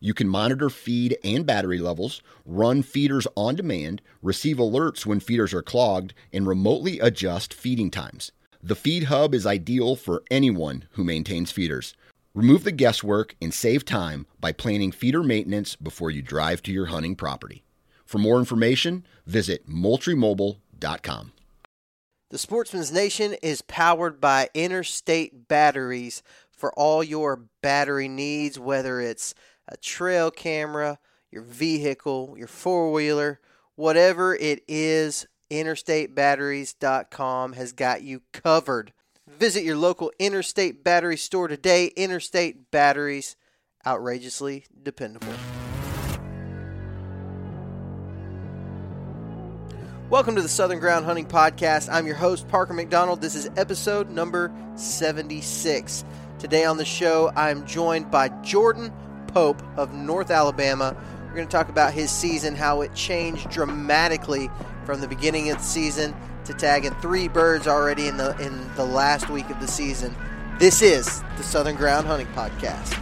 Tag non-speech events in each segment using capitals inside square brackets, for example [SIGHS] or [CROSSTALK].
you can monitor feed and battery levels, run feeders on demand, receive alerts when feeders are clogged, and remotely adjust feeding times. The Feed Hub is ideal for anyone who maintains feeders. Remove the guesswork and save time by planning feeder maintenance before you drive to your hunting property. For more information, visit moultriemobile.com. The Sportsman's Nation is powered by Interstate Batteries for all your battery needs, whether it's a trail camera, your vehicle, your four wheeler, whatever it is, interstatebatteries.com has got you covered. Visit your local Interstate Battery store today. Interstate Batteries, outrageously dependable. Welcome to the Southern Ground Hunting Podcast. I'm your host, Parker McDonald. This is episode number 76. Today on the show, I'm joined by Jordan Pope of North Alabama. We're going to talk about his season, how it changed dramatically from the beginning of the season to tagging three birds already in the in the last week of the season. This is the Southern Ground Hunting Podcast.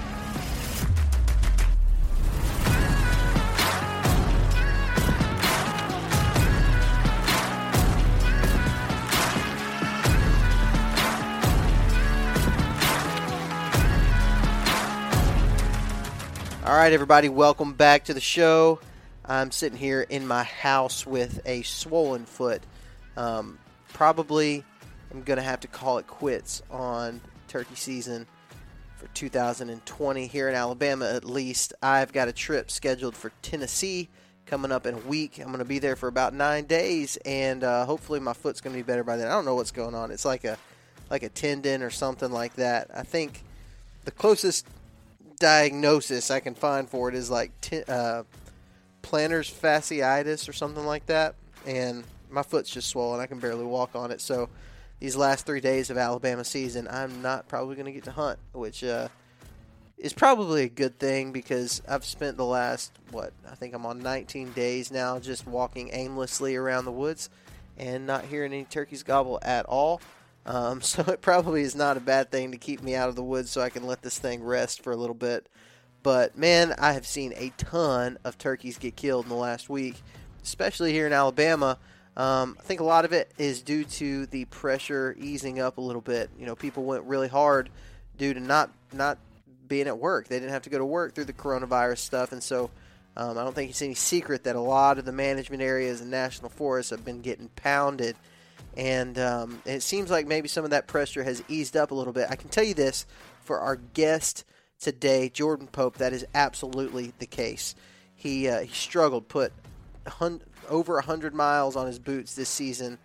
All right, everybody, welcome back to the show. I'm sitting here in my house with a swollen foot. Um, probably am going to have to call it quits on turkey season for 2020 here in Alabama, at least. I've got a trip scheduled for Tennessee coming up in a week. I'm going to be there for about nine days, and uh, hopefully my foot's going to be better by then. I don't know what's going on. It's like a like a tendon or something like that. I think the closest diagnosis I can find for it is like t- uh, plantar fasciitis or something like that, and my foot's just swollen. I can barely walk on it. So these last three days of Alabama season, I'm not probably going to get to hunt, which uh, is probably a good thing because I've spent the last what I think I'm on 19 days now just walking aimlessly around the woods and not hearing any turkeys gobble at all. Um, [LAUGHS] so it probably is not a bad thing to keep me out of the woods so I can let this thing rest for a little bit. But man, I have seen a ton of turkeys get killed in the last week, especially here in Alabama. Um, I think a lot of it is due to the pressure easing up a little bit. You know, people went really hard due to not not being at work. They didn't have to go to work through the coronavirus stuff, and so um, I don't think it's any secret that a lot of the management areas and national forests have been getting pounded and um, it seems like maybe some of that pressure has eased up a little bit. I can tell you this for our guest today, Jordan Pope, that is absolutely the case. He uh, he struggled, put over hundred miles on his boots this season,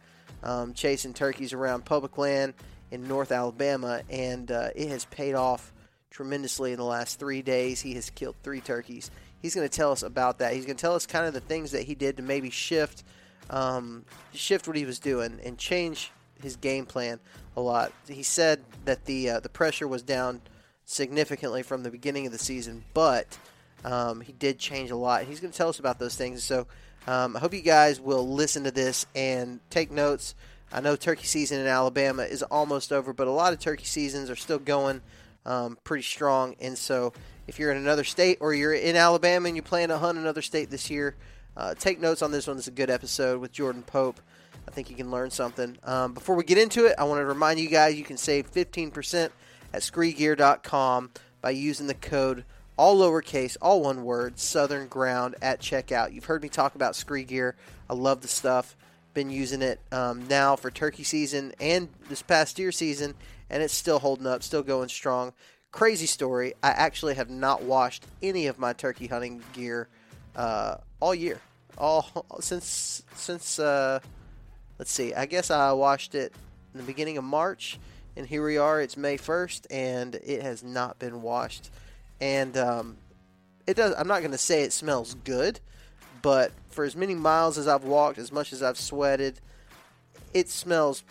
um, chasing turkeys around public land in North Alabama, and uh, it has paid off tremendously in the last three days. He has killed three turkeys. He's going to tell us about that. He's going to tell us kind of the things that he did to maybe shift um, shift what he was doing and change his game plan a lot. He said that the uh, the pressure was down significantly from the beginning of the season, but um, he did change a lot. He's going to tell us about those things. So um, I hope you guys will listen to this and take notes. I know turkey season in Alabama is almost over, but a lot of turkey seasons are still going um, pretty strong. And so if you're in another state or you're in Alabama and you plan to hunt another state this year, uh, take notes on this one. It's a good episode with Jordan Pope. I think you can learn something. Um, before we get into it, I want to remind you guys you can save 15% at screegear.com by using the code all lowercase, all one word, Southern Ground at checkout. You've heard me talk about Scree Gear. I love the stuff. Been using it um, now for turkey season and this past deer season, and it's still holding up, still going strong. Crazy story. I actually have not washed any of my turkey hunting gear uh, all year, all since since uh, let's see. I guess I washed it in the beginning of March, and here we are. It's May first, and it has not been washed. And um, it does. I'm not going to say it smells good, but for as many miles as I've walked, as much as I've sweated, it smells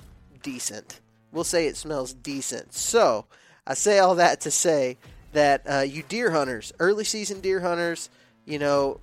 decent. We'll say it smells decent. So I say all that to say that uh, you deer hunters, early season deer hunters, you know,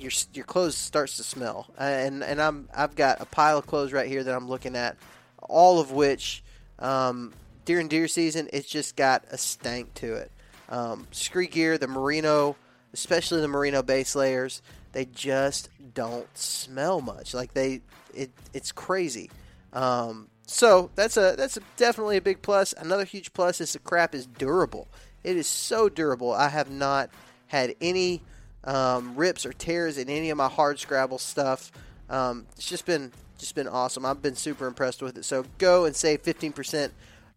your your clothes starts to smell, uh, and and I'm I've got a pile of clothes right here that I'm looking at, all of which um, during deer season it's just got a stank to it. Um, Scree gear, the merino, especially the merino base layers, they just don't smell much. Like they, it it's crazy. Um, so that's a that's a, definitely a big plus. Another huge plus is the crap is durable. It is so durable. I have not had any um, rips or tears in any of my hard scrabble stuff. Um, it's just been just been awesome. I've been super impressed with it. So go and save 15%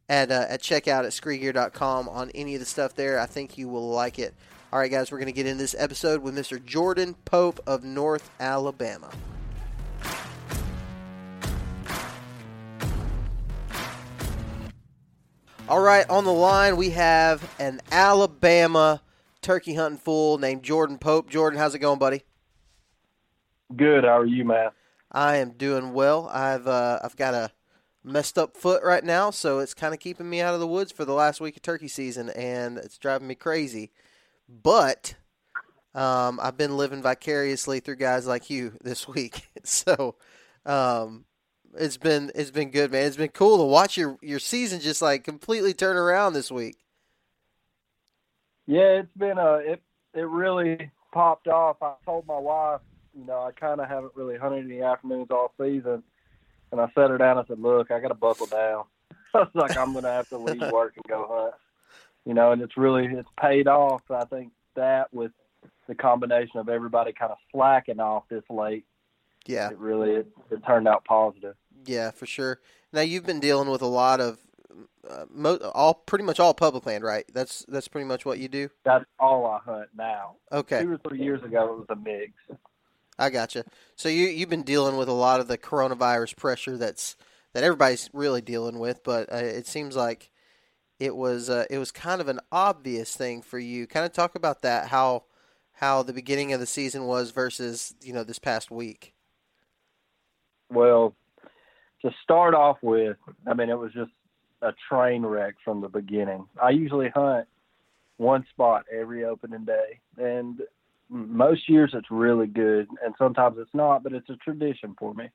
at uh, at checkout at screegear.com on any of the stuff there. I think you will like it. All right, guys, we're going to get into this episode with Mr. Jordan Pope of North Alabama. All right, on the line we have an Alabama turkey hunting fool named Jordan Pope. Jordan, how's it going, buddy? Good. How are you, man? I am doing well. I've uh, I've got a messed up foot right now, so it's kind of keeping me out of the woods for the last week of turkey season, and it's driving me crazy. But um, I've been living vicariously through guys like you [LAUGHS] this week, so um, it's been it's been good, man. It's been cool to watch your your season just like completely turn around this week. Yeah, it's been a it it really popped off. I told my wife, you know, I kind of haven't really hunted any afternoons all season, and I set her down. and said, "Look, I got to buckle down. [LAUGHS] I was like, I'm gonna have to leave work and go hunt." You know, and it's really it's paid off. I think that with the combination of everybody kind of slacking off this late, yeah, it really it, it turned out positive. Yeah, for sure. Now you've been dealing with a lot of uh, mo- all pretty much all public land, right? That's that's pretty much what you do. That's all I hunt now. Okay. Two or three years ago, it was a mix. I gotcha. So you you've been dealing with a lot of the coronavirus pressure that's that everybody's really dealing with, but uh, it seems like it was uh, it was kind of an obvious thing for you. Kind of talk about that how how the beginning of the season was versus you know this past week. Well, to start off with, I mean, it was just a train wreck from the beginning. I usually hunt one spot every opening day, and most years it's really good, and sometimes it's not, but it's a tradition for me.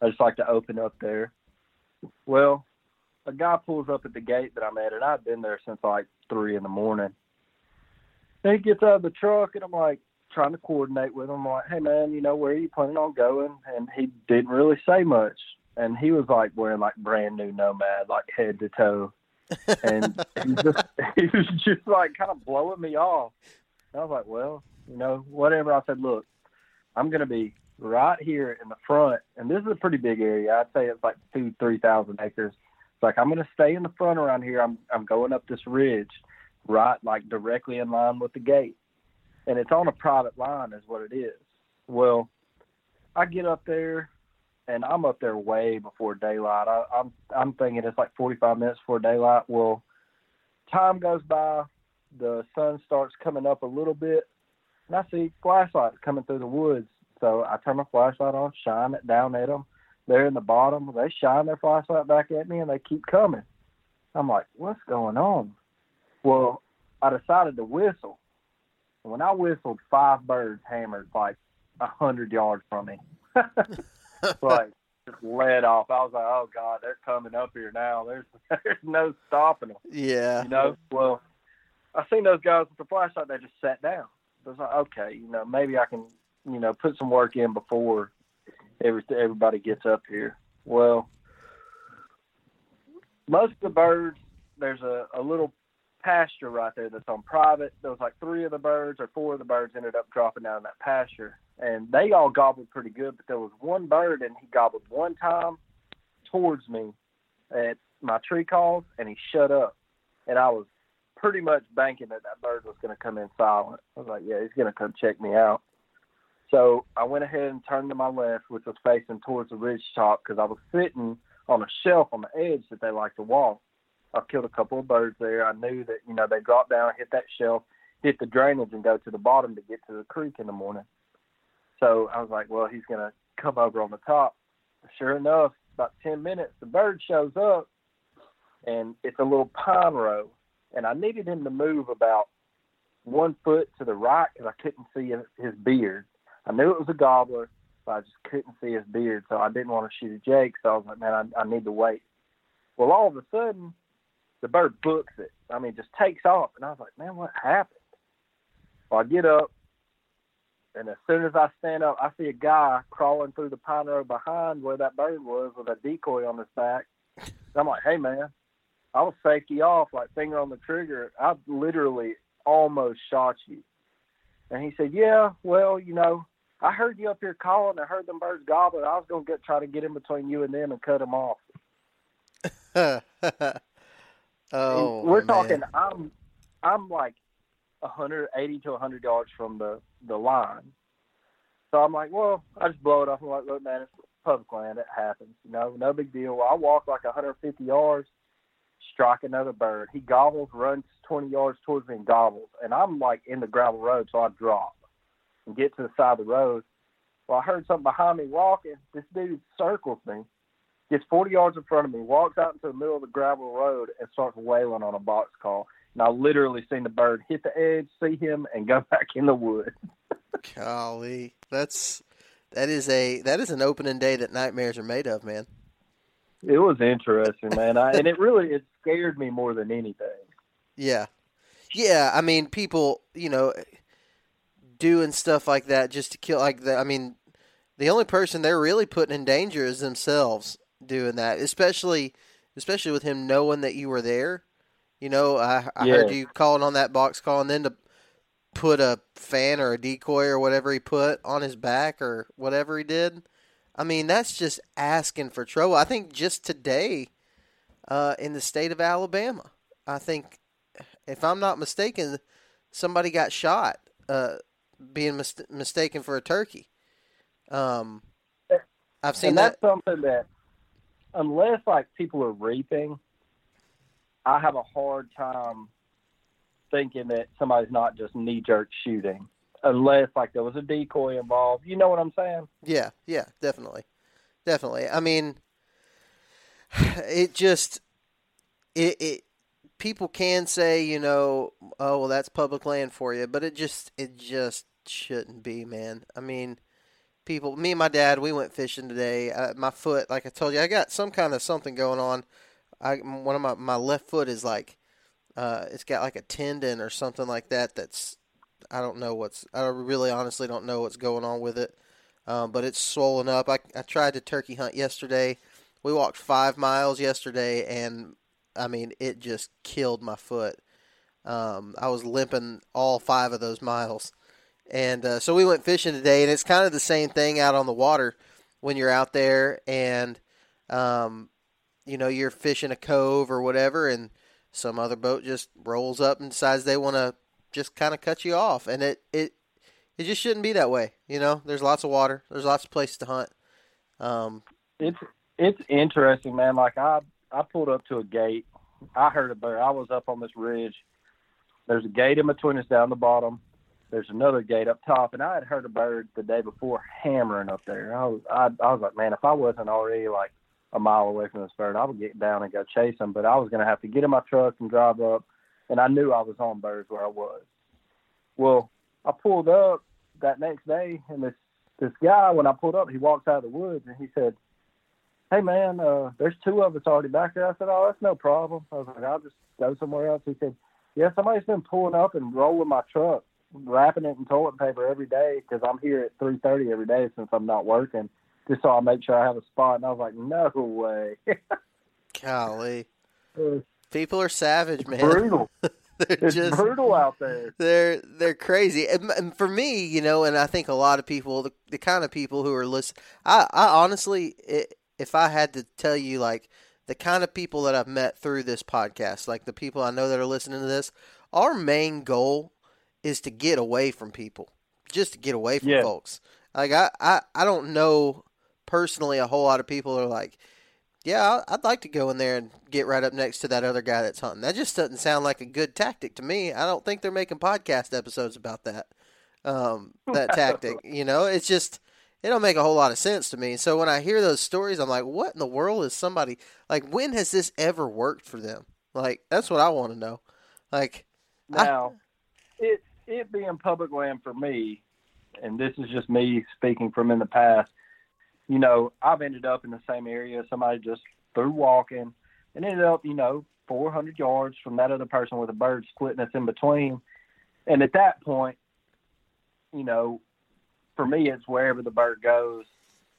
I just like to open up there. Well, a guy pulls up at the gate that I'm at, and I've been there since like three in the morning. He gets out of the truck, and I'm like trying to coordinate with him. I'm like, hey man, you know, where are you planning on going? And he didn't really say much and he was like wearing like brand new nomad, like head to toe, and he, [LAUGHS] just, [LAUGHS] he was just like kind of blowing me off. And I was like, well, you know, whatever. I said, look, I'm gonna be right here in the front, and this is a pretty big area. I'd say it's like two, three thousand acres. It's like I'm gonna stay in the front around here. I'm I'm going up this ridge, right, like directly in line with the gate, and it's on a private line, is what it is. Well, I get up there and I'm up there way before daylight. I, I'm I'm thinking it's like 45 minutes before daylight. Well, time goes by, the sun starts coming up a little bit, and I see flashlights coming through the woods. So I turn my flashlight on, shine it down at them. They're in the bottom. They shine their flashlight back at me, and they keep coming. I'm like, what's going on? Well, I decided to whistle. When I whistled, five birds hammered like a hundred yards from me. [LAUGHS] [LAUGHS] like just led off. I was like, oh god, they're coming up here now. There's [LAUGHS] there's no stopping them. Yeah. You know. Well, I seen those guys with the flashlight. They just sat down. So I was like, okay, you know, maybe I can, you know, put some work in before every everybody gets up here. Well, most of the birds, there's a, a little pasture right there that's on private. There was like three of the birds or four of the birds ended up dropping down in that pasture and they all gobbled pretty good. But there was one bird, and he gobbled one time towards me at my tree calls, and he shut up. And I was pretty much banking that that bird was going to come in silent. I was like, yeah, he's going to come check me out. So I went ahead and turned to my left, which was facing towards the ridge top, because I was sitting on a shelf on the edge that they like to walk. I killed a couple of birds there. I knew that you know they dropped down, hit that shelf, hit the drainage and go to the bottom to get to the creek in the morning. So I was like, well, he's gonna come over on the top. Sure enough, about ten minutes, the bird shows up, and it's a little pine row, and I needed him to move about one foot to the right because I couldn't see his beard. I knew it was a gobbler, but I just couldn't see his beard, so I didn't want to shoot a jake. So I was like, man, I, I need to wait. Well, all of a sudden, the bird books it. I mean, just takes off, and I was like, man, what happened? Well, I get up, and as soon as I stand up, I see a guy crawling through the pine row behind where that bird was with a decoy on his back. I'm like, hey man, I was safety off, like finger on the trigger. I literally almost shot you. And he said, yeah, well, you know, I heard you up here calling. I heard them birds gobbling. I was gonna get try to get in between you and them and cut them off. [LAUGHS] oh, and we're man. talking. I'm, I'm like 180 to 100 yards from the the line. So I'm like, well, I just blow it off. I'm like, look, man, it's public land. It happens. You know, no big deal. Well, I walk like 150 yards, strike another bird. He gobbles, runs 20 yards towards me and gobbles. And I'm like in the gravel road, so I drop and get to the side of the road. Well, I heard something behind me walking. This dude circles me, gets 40 yards in front of me, walks out into the middle of the gravel road, and starts wailing on a box call. And I literally seen the bird hit the edge, see him, and go [LAUGHS] back in the woods. Golly, that's that is a that is an opening day that nightmares are made of, man. It was interesting, man. I, and it really it scared me more than anything. Yeah, yeah. I mean, people, you know, doing stuff like that just to kill. Like the, I mean, the only person they're really putting in danger is themselves doing that. Especially, especially with him knowing that you were there. You know, I, I Yeah. heard you calling on that box call, and then to put a fan or a decoy or whatever he put on his back or whatever he did. I mean, that's just asking for trouble. I think just today, uh, in the state of Alabama, I think, if I'm not mistaken, somebody got shot, uh, being mis- mistaken for a turkey. Um, I've seen and that. that's something that, unless like people are reaping, I have a hard time thinking that somebody's not just knee jerk shooting, unless like there was a decoy involved. You know what I'm saying? Yeah, yeah, definitely, definitely. I mean, [SIGHS] it just it it people can say you know oh well that's public land for you, but it just it just shouldn't be, man. I mean, people, me and my dad, we went fishing today. Uh, my foot, like I told you, I got some kind of something going on. I one of my my left foot is like uh, it's got like a tendon or something like that. That's I don't know what's I really honestly don't know what's going on with it um, but it's swollen up. I, I tried to turkey hunt yesterday. We walked five miles yesterday, and I mean, it just killed my foot. Um, I was limping all five of those miles. And uh, so we went fishing today, and it's kind of the same thing out on the water when you're out there and, um, you know, you're fishing a cove or whatever, and some other boat just rolls up and decides they want to just kind of cut you off. And it, it, it just shouldn't be that way. You know, there's lots of water. There's lots of places to hunt. Um, It's it's interesting, man. Like I I pulled up to a gate. I heard a bird. I was up on this ridge. There's a gate in between us down the bottom. There's another gate up top, and I had heard a bird the day before hammering up there. I was I, I was like, man, if I wasn't already like a mile away from this bird, I would get down and go chase him. But I was gonna have to get in my truck and drive up, and I knew I was on birds where I was. Well, I pulled up that next day, and this this guy, when I pulled up, he walks out of the woods, and he said, "Hey man, uh, there's two of us already back there." I said, "Oh, that's no problem." I was like, "I'll just go somewhere else." He said, "Yeah, somebody's been pulling up and rolling my truck, wrapping it in toilet paper every day because I'm here at 3:30 every day since I'm not working, just so I make sure I have a spot." And I was like, "No way." [LAUGHS] golly, uh, people are savage, man. brutal. [LAUGHS] they're It's just brutal out there. they're they're crazy. And, and for me, you know, and I think a lot of people, the, the kind of people who are listening, I, I honestly, i if I had to tell you, like the kind of people that I've met through this podcast, like the people I know that are listening to this, our main goal is to get away from people, just to get away from Yeah. folks. Like I, I, I don't know personally a whole lot of people are like, Yeah, I'd like to go in there and get right up next to that other guy that's hunting. That just doesn't sound like a good tactic to me. I don't think they're making podcast episodes about that. Um, that [LAUGHS] tactic, you know, it's just it don't make a whole lot of sense to me. So when I hear those stories, I'm like, what in the world is somebody like? When has this ever worked for them? Like that's what I want to know. Like now, I, it it being public land for me, and this is just me speaking from in the past you know, I've ended up in the same area. Somebody just through walking and ended up, you know, 400 yards from that other person with a bird splitting us in between. And at that point, you know, for me, it's wherever the bird goes,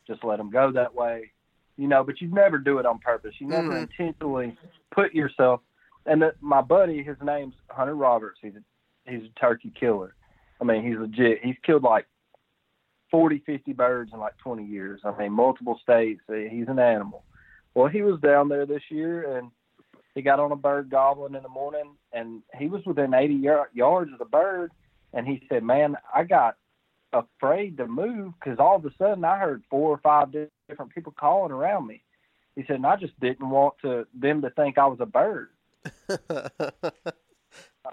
just let them go that way, you know. But you never do it on purpose. You never mm-hmm. intentionally put yourself. And the, my buddy, his name's Hunter Roberts. He's a, he's a turkey killer. I mean, he's legit. He's killed like 40, 50 birds in like 20 years. I mean, multiple states. Eh, he's an animal. Well, he was down there this year and he got on a bird gobbling in the morning and he was within 80 yards of the bird. And he said, Man, I got afraid to move because all of a sudden I heard four or five different people calling around me. He said, and I just didn't want to them to think I was a bird. [LAUGHS]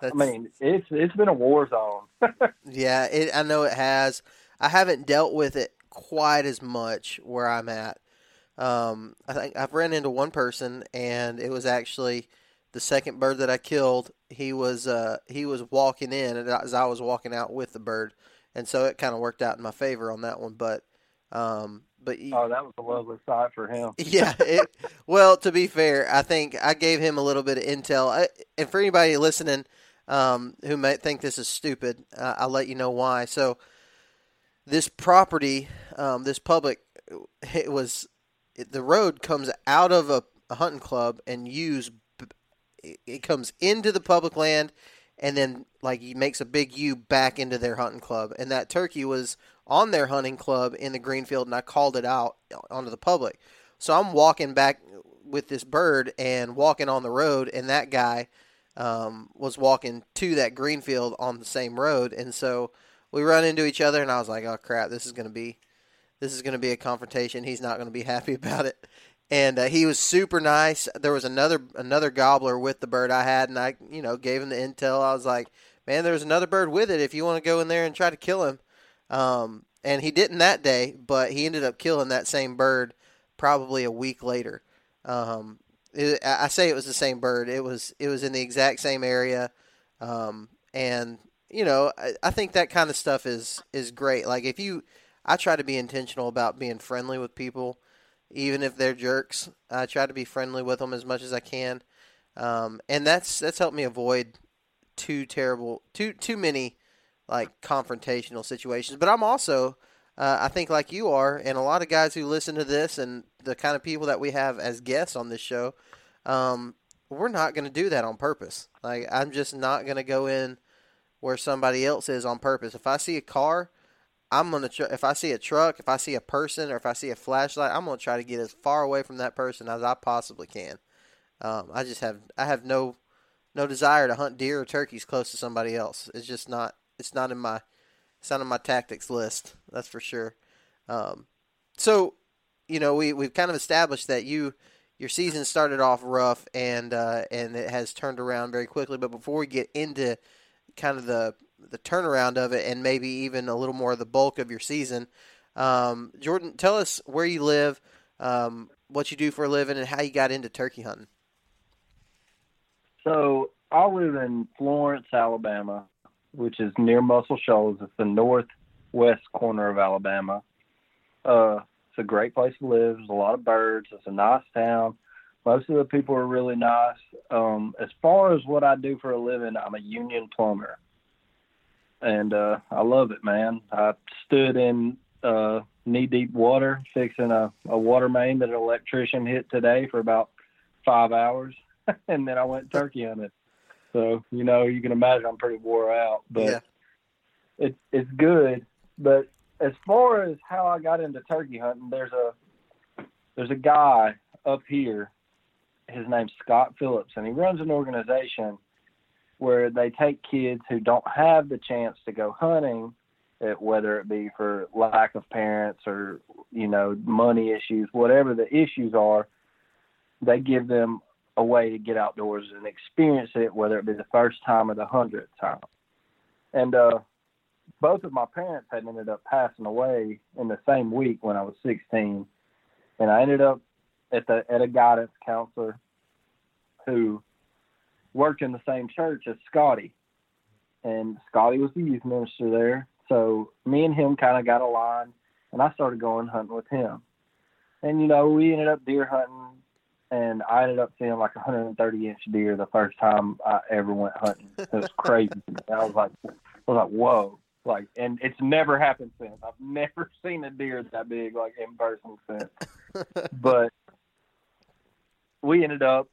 I mean, it's it's been a war zone. [LAUGHS] yeah, it, I know it has. I haven't dealt with it quite as much where I'm at. Um, I think I've ran into one person, and it was actually the second bird that I killed. He was uh, he was walking in, as I was walking out with the bird, and so it kind of worked out in my favor on that one. But um, but oh, that was a lovely sight for him. [LAUGHS] yeah. It, well, to be fair, I think I gave him a little bit of intel, I, and for anybody listening um, who might think this is stupid, uh, I'll let you know why. So this property, um, this public, it was it, the road comes out of a, a hunting club and use it comes into the public land and then like he makes a big U back into their hunting club. And that turkey was on their hunting club in the green field, and I called it out onto the public. So I'm walking back with this bird and walking on the road, and that guy um, was walking to that green field on the same road, and so we run into each other, and I was like, "Oh crap, this is gonna be, this is gonna be a confrontation. He's not gonna be [LAUGHS] happy about it." And uh, he was super nice. There was another another gobbler with the bird I had, and I, you know, gave him the intel. I was like, "Man, there's another bird with it. If you want to go in there and try to kill him." Um, and he didn't that day, but he ended up killing that same bird probably a week later. Um, it, I say it was the same bird. It was it was in the exact same area, um, and you know, I, I think that kind of stuff is is great. Like if you, I try to be intentional about being friendly with people, even if they're jerks. I try to be friendly with them as much as I can, um, and that's that's helped me avoid too terrible, too too many like confrontational situations. But I'm also, uh, I think like you are, and a lot of guys who listen to this, and the kind of people that we have as guests on this show, um, we're not going to do that on purpose. Like I'm just not going to go in where somebody else is on purpose. If I see a car, I'm gonna. Tr- if I see a truck, if I see a person, or if I see a flashlight, I'm gonna try to get as far away from that person as I possibly can. Um, I just have I have no no desire to hunt deer or turkeys close to somebody else. It's just not. It's not in my. It's not on my tactics list. That's for sure. Um, so, you know, we we've kind of established that you your season started off rough and uh, and it has turned around very quickly. But before we get into kind of the the turnaround of it and maybe even a little more of the bulk of your season. Um, Jordan, tell us where you live, um, what you do for a living, and how you got into turkey hunting. So I live in Florence, Alabama, which is near Muscle Shoals. It's the northwest corner of Alabama. Uh, it's a great place to live. There's a lot of birds. It's a nice town. Most of the people are really nice. Um, as far as what I do for a living, I'm a union plumber, and uh, I love it, man. I stood in uh, knee-deep water fixing a, a water main that an electrician hit today for about five hours, [LAUGHS] and then I went turkey hunting. So you know, you can imagine I'm pretty wore out, but yeah. it, it's good. But as far as how I got into turkey hunting, there's a there's a guy up here his name's Scott Phillips, and he runs an organization where they take kids who don't have the chance to go hunting, eh, whether it be for lack of parents or you know money issues, whatever the issues are. they give them a way to get outdoors and experience it, whether it be the first time or the hundredth time. And uh, both of my parents had ended up passing away in the same week when I was 16, and I ended up at the at a guidance counselor who worked in the same church as Scotty, and Scotty was the youth minister there. So me and him kind of got aligned, and I started going hunting with him. And you know, we ended up deer hunting, and I ended up seeing like a 130 inch deer the first time I ever went hunting. It was [LAUGHS] crazy. I was like, I was like, whoa. Like, and it's never happened since. I've [LAUGHS] never seen a deer that big, like in person since. [LAUGHS] but we ended up,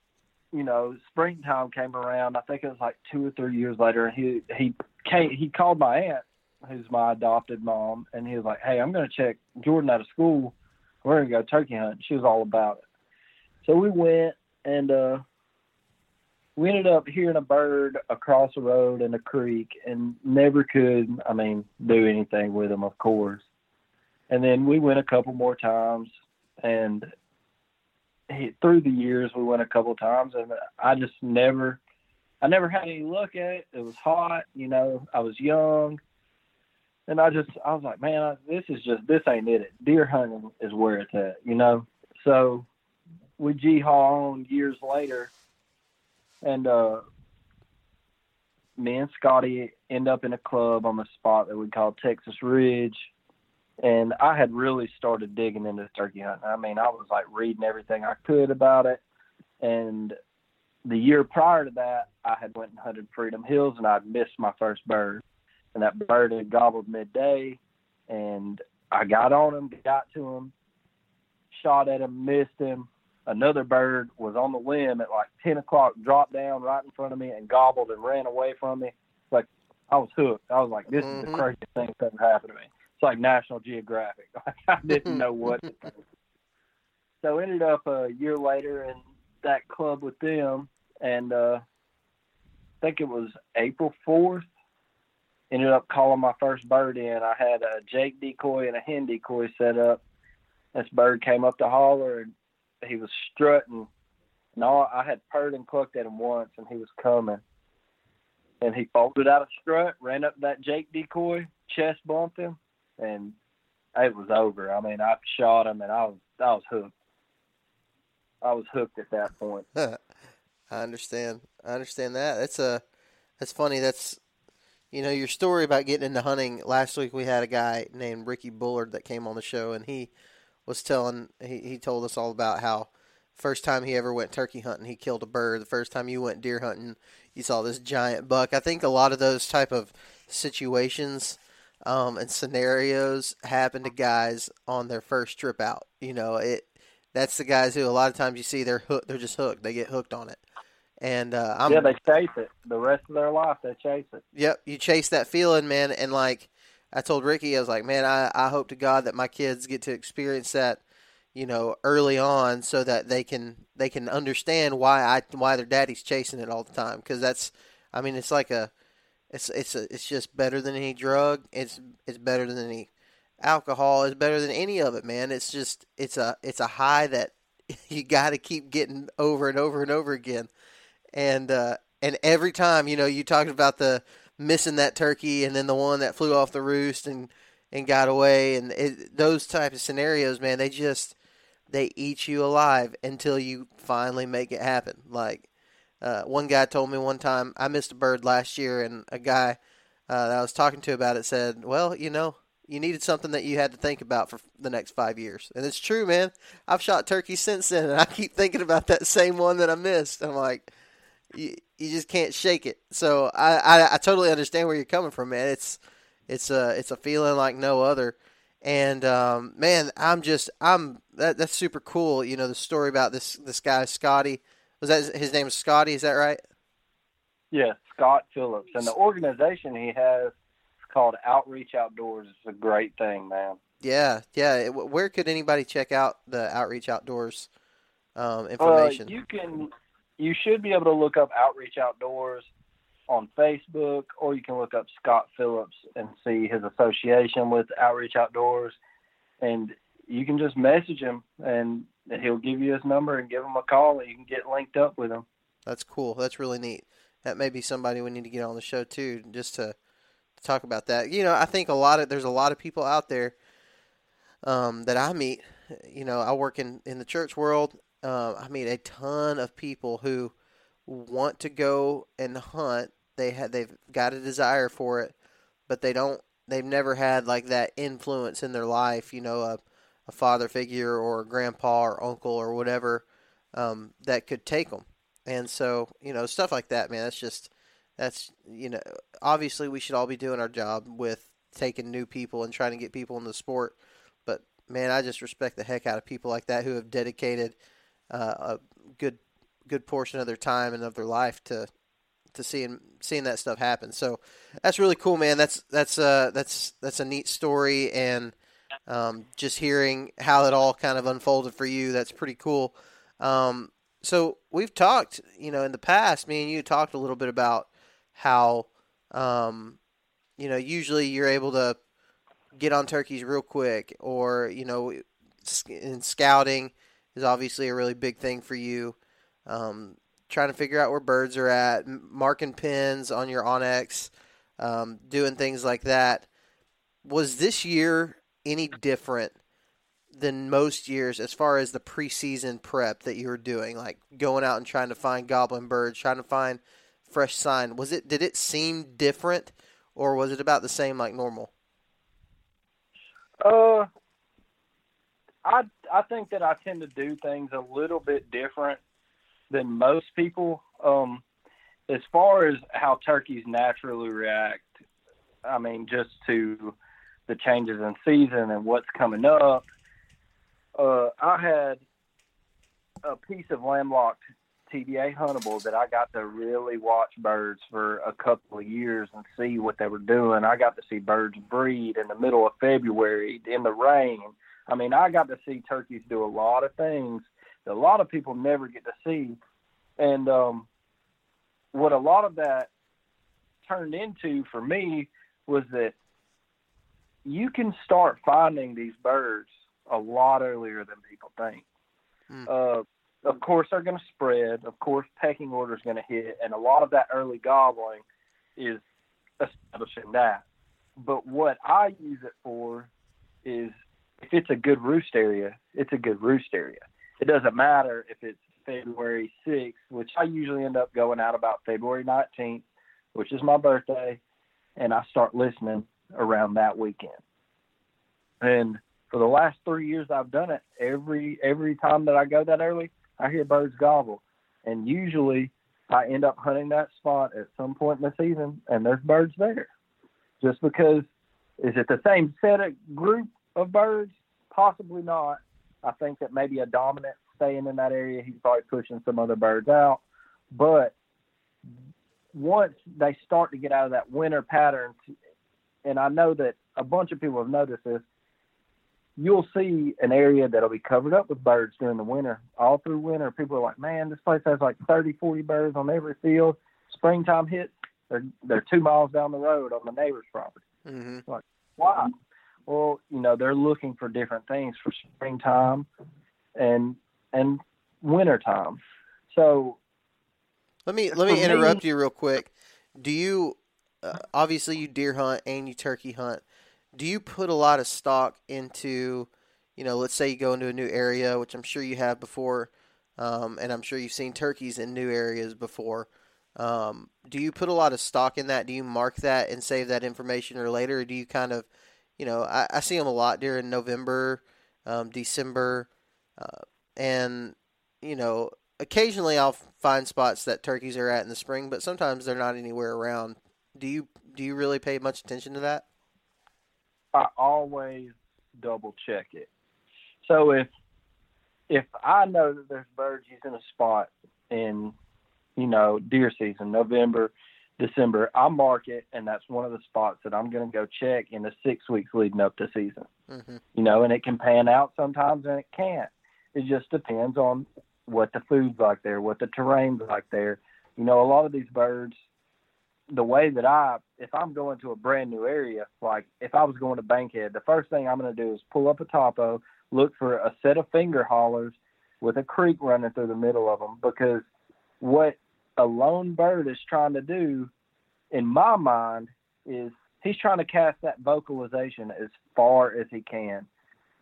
you know, springtime came around. I think it was like two or three years later. He he came. He called my aunt, who's my adopted mom, and he was like, "Hey, I'm going to check Jordan out of school. We're going to go turkey hunting." She was all about it. So we went, and uh, we ended up hearing a bird across the road in a creek, and never could, I mean, do anything with him, of course. And then we went a couple more times, and through the years we went a couple times, and I just never, I never had any luck at it. It was hot, you know. I was young, and I just, I was like, man, I, this is just, this ain't it. Deer hunting is where it's at, you know. So we g on years later, and uh, me and Scotty end up in a club on the spot that we call Texas Ridge and I had really started digging into turkey hunting. I mean, I was like reading everything I could about it, and the year prior to that, I had went and hunted Freedom Hills, and I'd missed my first bird, and that bird had gobbled midday, and I got on him, got to him, shot at him, missed him. Another bird was on the limb at like ten o'clock, dropped down right in front of me and gobbled and ran away from me. Like I was hooked. I was like, this mm-hmm. is the mm-hmm. craziest thing that's ever happened to me it's like National Geographic. [LAUGHS] I didn't know [LAUGHS] what. so ended up a year later in that club with them, and uh, I think it was April fourth. Ended up calling my first bird in. I had a Jake decoy and a hen decoy set up. This bird came up the holler and he was strutting. And all, I had purred and clucked at him once, and he was coming. And he folded out a strut, ran up that Jake decoy, chest bumped him, and it was over. I mean, I shot him, and I was I was hooked. I was hooked at that point. [LAUGHS] I understand. I understand that. That's a that's funny. That's you know your story about getting into hunting. Last week we had a guy named Ricky Bullard that came on the show, and he was telling he he told us all about how first time he ever went turkey hunting, he killed a bird. The first time you went deer hunting, you saw this giant buck. I think a lot of those type of situations um, and scenarios happen to guys on their first trip out. You know, it that's the guys who a lot of times you see they're hooked, they're just hooked. They get hooked on it. And uh, I'm, yeah, they chase it the rest of their life. They chase it. Yep, you chase that feeling, man. And like I told Ricky, I was like, man, I, I hope to God that my kids get to experience that, you know, early on, so that they can they can understand why I why their daddy's chasing it all the time. Because that's, I mean, it's like a it's it's a, it's just better than any drug. It's it's better than any alcohol. It's better than any of it, man. It's just it's a it's a high that [LAUGHS] you got to keep getting over and over and over again. And uh, and every time, you know, you talked about the missing that turkey and then the one that flew off the roost and and got away and it, those type of scenarios, man, they just they eat you alive until you finally make it happen. Like uh, one guy told me one time I missed a bird last year, and a guy uh, that I was talking to about it said, "Well, you know, you needed something that you had to think about for the next five years." And it's true, man. I've shot turkeys since then, and I keep thinking about that same one that I missed. I'm like, you, you just can't shake it. So I, I, I totally understand where you're coming from, man. It's it's a it's a feeling like no other. And um, man, I'm just I'm that that's super cool. You know the story about this this guy Scotty was that his name is Scotty? Is that right? Yeah, Scott Phillips, and the organization he has is called Outreach Outdoors. It's a great thing, man. Yeah, yeah. Where could anybody check out the Outreach Outdoors um, information? Uh, you can, you should be able to look up Outreach Outdoors on Facebook, or you can look up Scott Phillips and see his association with Outreach Outdoors, and you can just message him and he'll give you his number and give him a call, and you can get linked up with him. That's cool. That's really neat. That may be somebody we need to get on the show too, just to, to talk about that. You know, I think a lot of there's a lot of people out there um, that I meet. You know, I work in in the church world. Uh, I meet a ton of people who want to go and hunt. They had they've got a desire for it, but they don't. They've never had like that influence in their life. You know, a, a father figure or a grandpa or uncle or whatever um, that could take them. And so, you know, stuff like that, man. That's just that's you know, obviously we should all be doing our job with taking new people and trying to get people in the sport. But man, I just respect the heck out of people like that who have dedicated uh, a good good portion of their time and of their life to to seeing seeing that stuff happen. So that's really cool, man. That's that's uh that's that's a neat story, and um, just hearing how it all kind of unfolded for you, that's pretty cool. Um, so we've talked, you know, in the past, me and you talked a little bit about how, um, you know, usually you're able to get on turkeys real quick, or you know, in scouting is obviously a really big thing for you. Um, trying to figure out where birds are at, marking pins on your onX, um, doing things like that. Was this year any different than most years as far as the preseason prep that you were doing, like going out and trying to find goblin birds, trying to find fresh sign? Was it did it seem different, or was it about the same like normal? Uh, I I think that I tend to do things a little bit different than most people. Um, as far as how turkeys naturally react, I mean, just to the changes in season and what's coming up. Uh, I had a piece of landlocked TVA huntable that I got to really watch birds for a couple of years and see what they were doing. I got to see birds breed in the middle of February in the rain. I mean, I got to see turkeys do a lot of things that a lot of people never get to see. And um, what a lot of that turned into for me was that you can start finding these birds a lot earlier than people think. Mm. Uh, of course, they're going to spread. Of course, pecking order is going to hit, and a lot of that early gobbling is establishing that. But what I use it for is if it's a good roost area, it's a good roost area. It doesn't matter if it's February 6th, which I usually end up going out about February 19th, which is my birthday, and I start listening around that weekend. And for the last three years I've done it, every every time that I go that early, I hear birds gobble. And usually I end up hunting that spot at some point in the season and there's birds there. Just because is it the same set of group of birds? Possibly not. I think that maybe a dominant staying in that area, he's probably pushing some other birds out. But once they start to get out of that winter pattern, and I know that a bunch of people have noticed this, you'll see an area that'll be covered up with birds during the winter. All through winter, people are like, man, this place has like 30, 40 birds on every field. Springtime hits, they're, they're two miles down the road on the neighbor's property. Mm-hmm. Like, why? Well, you know, they're looking for different things for springtime and and wintertime. So let me let me interrupt me, you real quick. Do you uh, obviously you deer hunt and you turkey hunt? do you put a lot of stock into, you know, let's say you go into a new area, which I'm sure you have before, um, and I'm sure you've seen turkeys in new areas before. Um, do you put a lot of stock in that? Do you mark that and save that information or later? Or do you kind of, you know, I, I see them a lot during November, um, December, uh, and, you know, occasionally I'll find spots that turkeys are at in the spring, but sometimes they're not anywhere around. Do you do you really pay much attention to that? I always double check it. So if if I know that there's birds using a spot in, you know, deer season, November, December, I mark it, and that's one of the spots that I'm going to go check in the six weeks leading up to season. Mm-hmm. You know, and it can pan out sometimes, and it can't. It just depends on what the food's like there, what the terrain's like there. You know, a lot of these birds the way that I, if I'm going to a brand new area, like if I was going to Bankhead, the first thing I'm going to do is pull up a topo, look for a set of finger hollers, with a creek running through the middle of them because what a lone bird is trying to do, in my mind, is he's trying to cast that vocalization as far as he can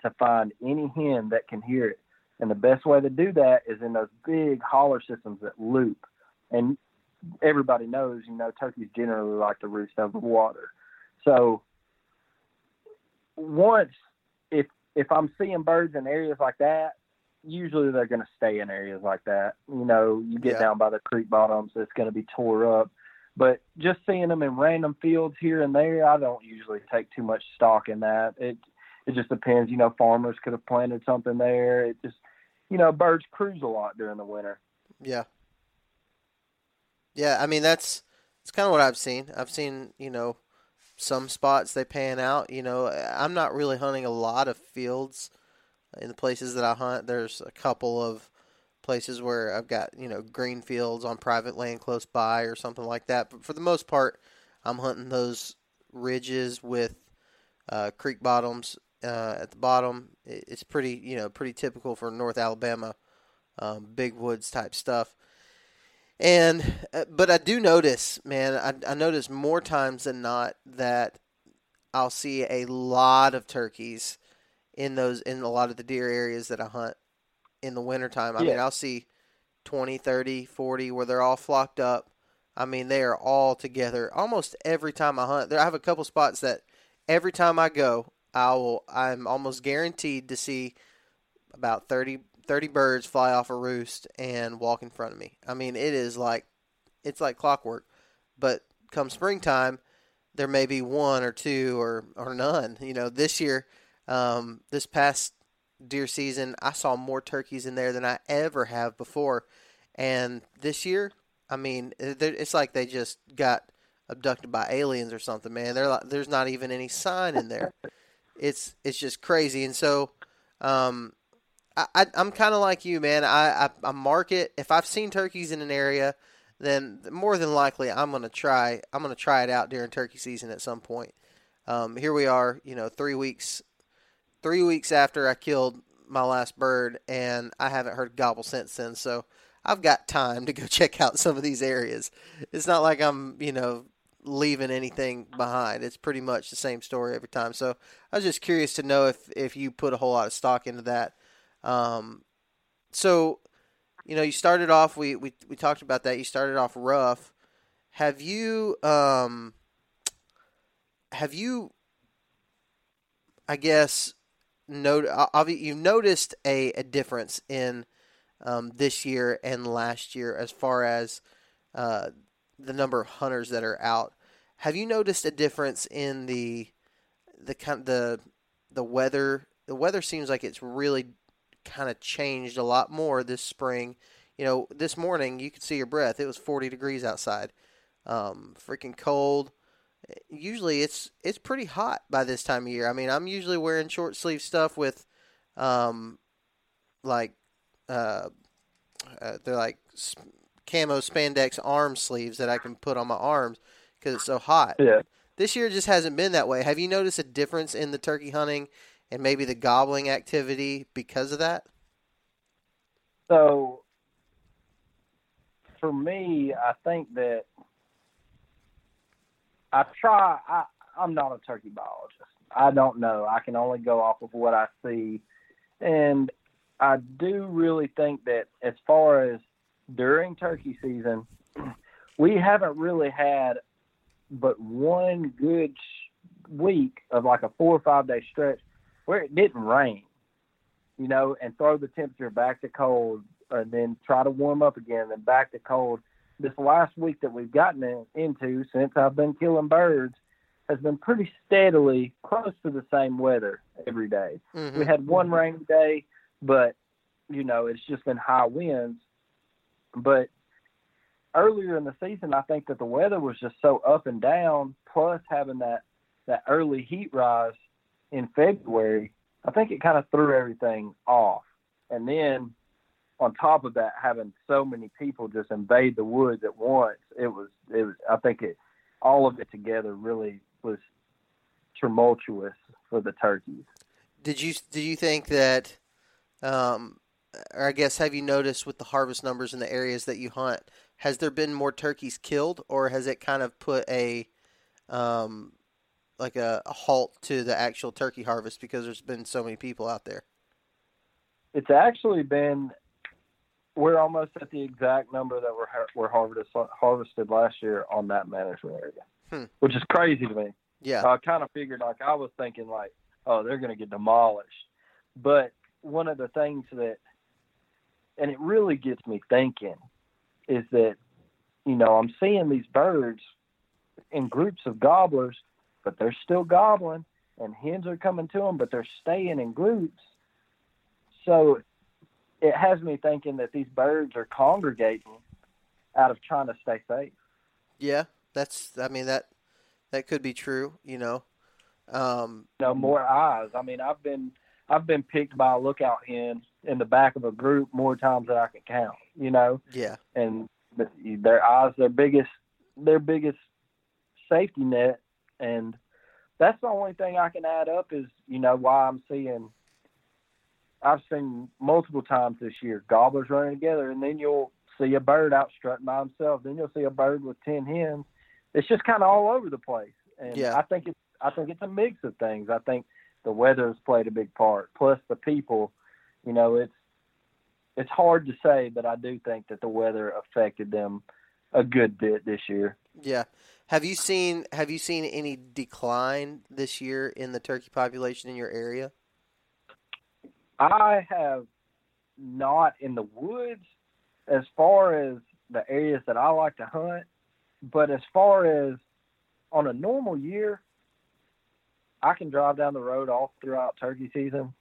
to find any hen that can hear it. And the best way to do that is in those big holler systems that loop. And everybody knows, you know, turkeys generally like to roost over water. So once if if I'm seeing birds in areas like that, usually they're going to stay in areas like that. You know, you get yeah. down by the creek bottoms, it's going to be tore up. But just seeing them in random fields here and there, I don't usually take too much stock in that. It it just depends. You know, farmers could have planted something there. It just, you know, birds cruise a lot during the winter. Yeah. Yeah, I mean that's it's kind of what I've seen. I've seen you know some spots they pan out. You know, I'm not really hunting a lot of fields in the places that I hunt. There's a couple of places where I've got you know green fields on private land close by or something like that. But for the most part, I'm hunting those ridges with uh, creek bottoms uh, at the bottom. It's pretty you know pretty typical for North Alabama, um, big woods type stuff. And uh, but I do notice, man, I, I notice more times than not that I'll see a lot of turkeys in those in a lot of the deer areas that I hunt in the wintertime. I yeah. mean, I'll see 20, 30, 40 where they're all flocked up. I mean, they are all together almost every time I hunt. There, I have a couple spots that every time I go, I will. I'm almost guaranteed to see about 30, 30 birds fly off a roost and walk in front of me. I mean, it is like it's like clockwork. But come springtime, there may be one or two or or none. You know, this year, um, this past deer season, I saw more turkeys in there than I ever have before. And this year, I mean, it's like they just got abducted by aliens or something, man. They're like, there's not even any sign in there. [LAUGHS] It's it's just crazy. And so, um, I, am kind of like you, man. I, I, I mark it. If I've seen turkeys in an area, then more than likely I'm gonna try. I'm gonna try it out during turkey season at some point. Um, here we are, you know, three weeks, three weeks after I killed my last bird, and I haven't heard gobble since then. So I've got time to go [LAUGHS] check out some of these areas. It's not like I'm, you know, leaving anything behind. It's pretty much the same story every time. So I was just curious to know if if you put a whole lot of stock into that. Um, so, you know, you started off. We, we we talked about that. You started off rough. Have you um, have you? I guess note you've noticed a, a difference in um, this year and last year as far as uh, the number of hunters that are out. Have you noticed a difference in the the kind the the weather? The weather seems like it's really kind of changed a lot more this spring. You know, this morning you could see your breath. It was 40 degrees outside. Um, freaking cold. Usually it's it's pretty hot by this time of year. I mean, I'm usually wearing short sleeve stuff with um like uh, uh they're like camo spandex arm sleeves that I can put on my arms because it's so hot. Yeah. This year just hasn't been that way. Have you noticed a difference in the turkey hunting and maybe the gobbling activity because of that? So, for me, I think that I try. I, I'm not a turkey biologist. I don't know. I can only go off of what I see, and I do really think that as far as during turkey season, [CLEARS THROAT] we haven't really had but one good week of like a four or five day stretch where it didn't rain, you know, and throw the temperature back to cold and then try to warm up again and back to cold. This last week that we've gotten in, into since I've been killing birds has been pretty steadily close to the same weather every day. Mm-hmm. We had one rainy day, but you know, it's just been high winds. But earlier in the season, I think that the weather was just so up and down, plus having that that early heat rise in February, I think it kind of threw everything off. And then on top of that, having so many people just invade the woods at once, it was it was I think it all of it together really was tumultuous for the turkeys. Did you do you think that um, or I guess, have you noticed with the harvest numbers in the areas that you hunt, has there been more turkeys killed, or has it kind of put a, um, like a, a halt to the actual turkey harvest because there's been so many people out there? It's actually been we're almost at the exact number that were were harvested harvested last year on that management area, Hmm. which is crazy to me. Yeah, I kind of figured like I was thinking like, oh, they're going to get demolished. But one of the things that, and it really gets me thinking, is that, you know, I'm seeing these birds in groups of gobblers, but they're still gobbling, and hens are coming to them, but they're staying in groups. So it has me thinking that these birds are congregating out of trying to stay safe. yeah. That's. I mean that that could be true. You know. Um, you know, more eyes. I mean, I've been I've been picked by a lookout hen in the back of a group more times than I can count. You know, yeah. and their eyes, their biggest, their biggest safety net, and that's the only thing I can add up is you know why I'm seeing. I've seen multiple times this year gobblers running together, and then you'll see a bird out strutting by himself. Then you'll see a bird with ten hens. It's just kind of all over the place, and Yeah. I think it's I think it's a mix of things. I think the weather has played a big part, plus the people. You know, it's it's hard to say, but I do think that the weather affected them a good bit this year. Yeah. Have you seen Have you seen any decline this year in the turkey population in your area? I have not in the woods as far as the areas that I like to hunt, but as far as on a normal year, I can drive down the road all throughout turkey season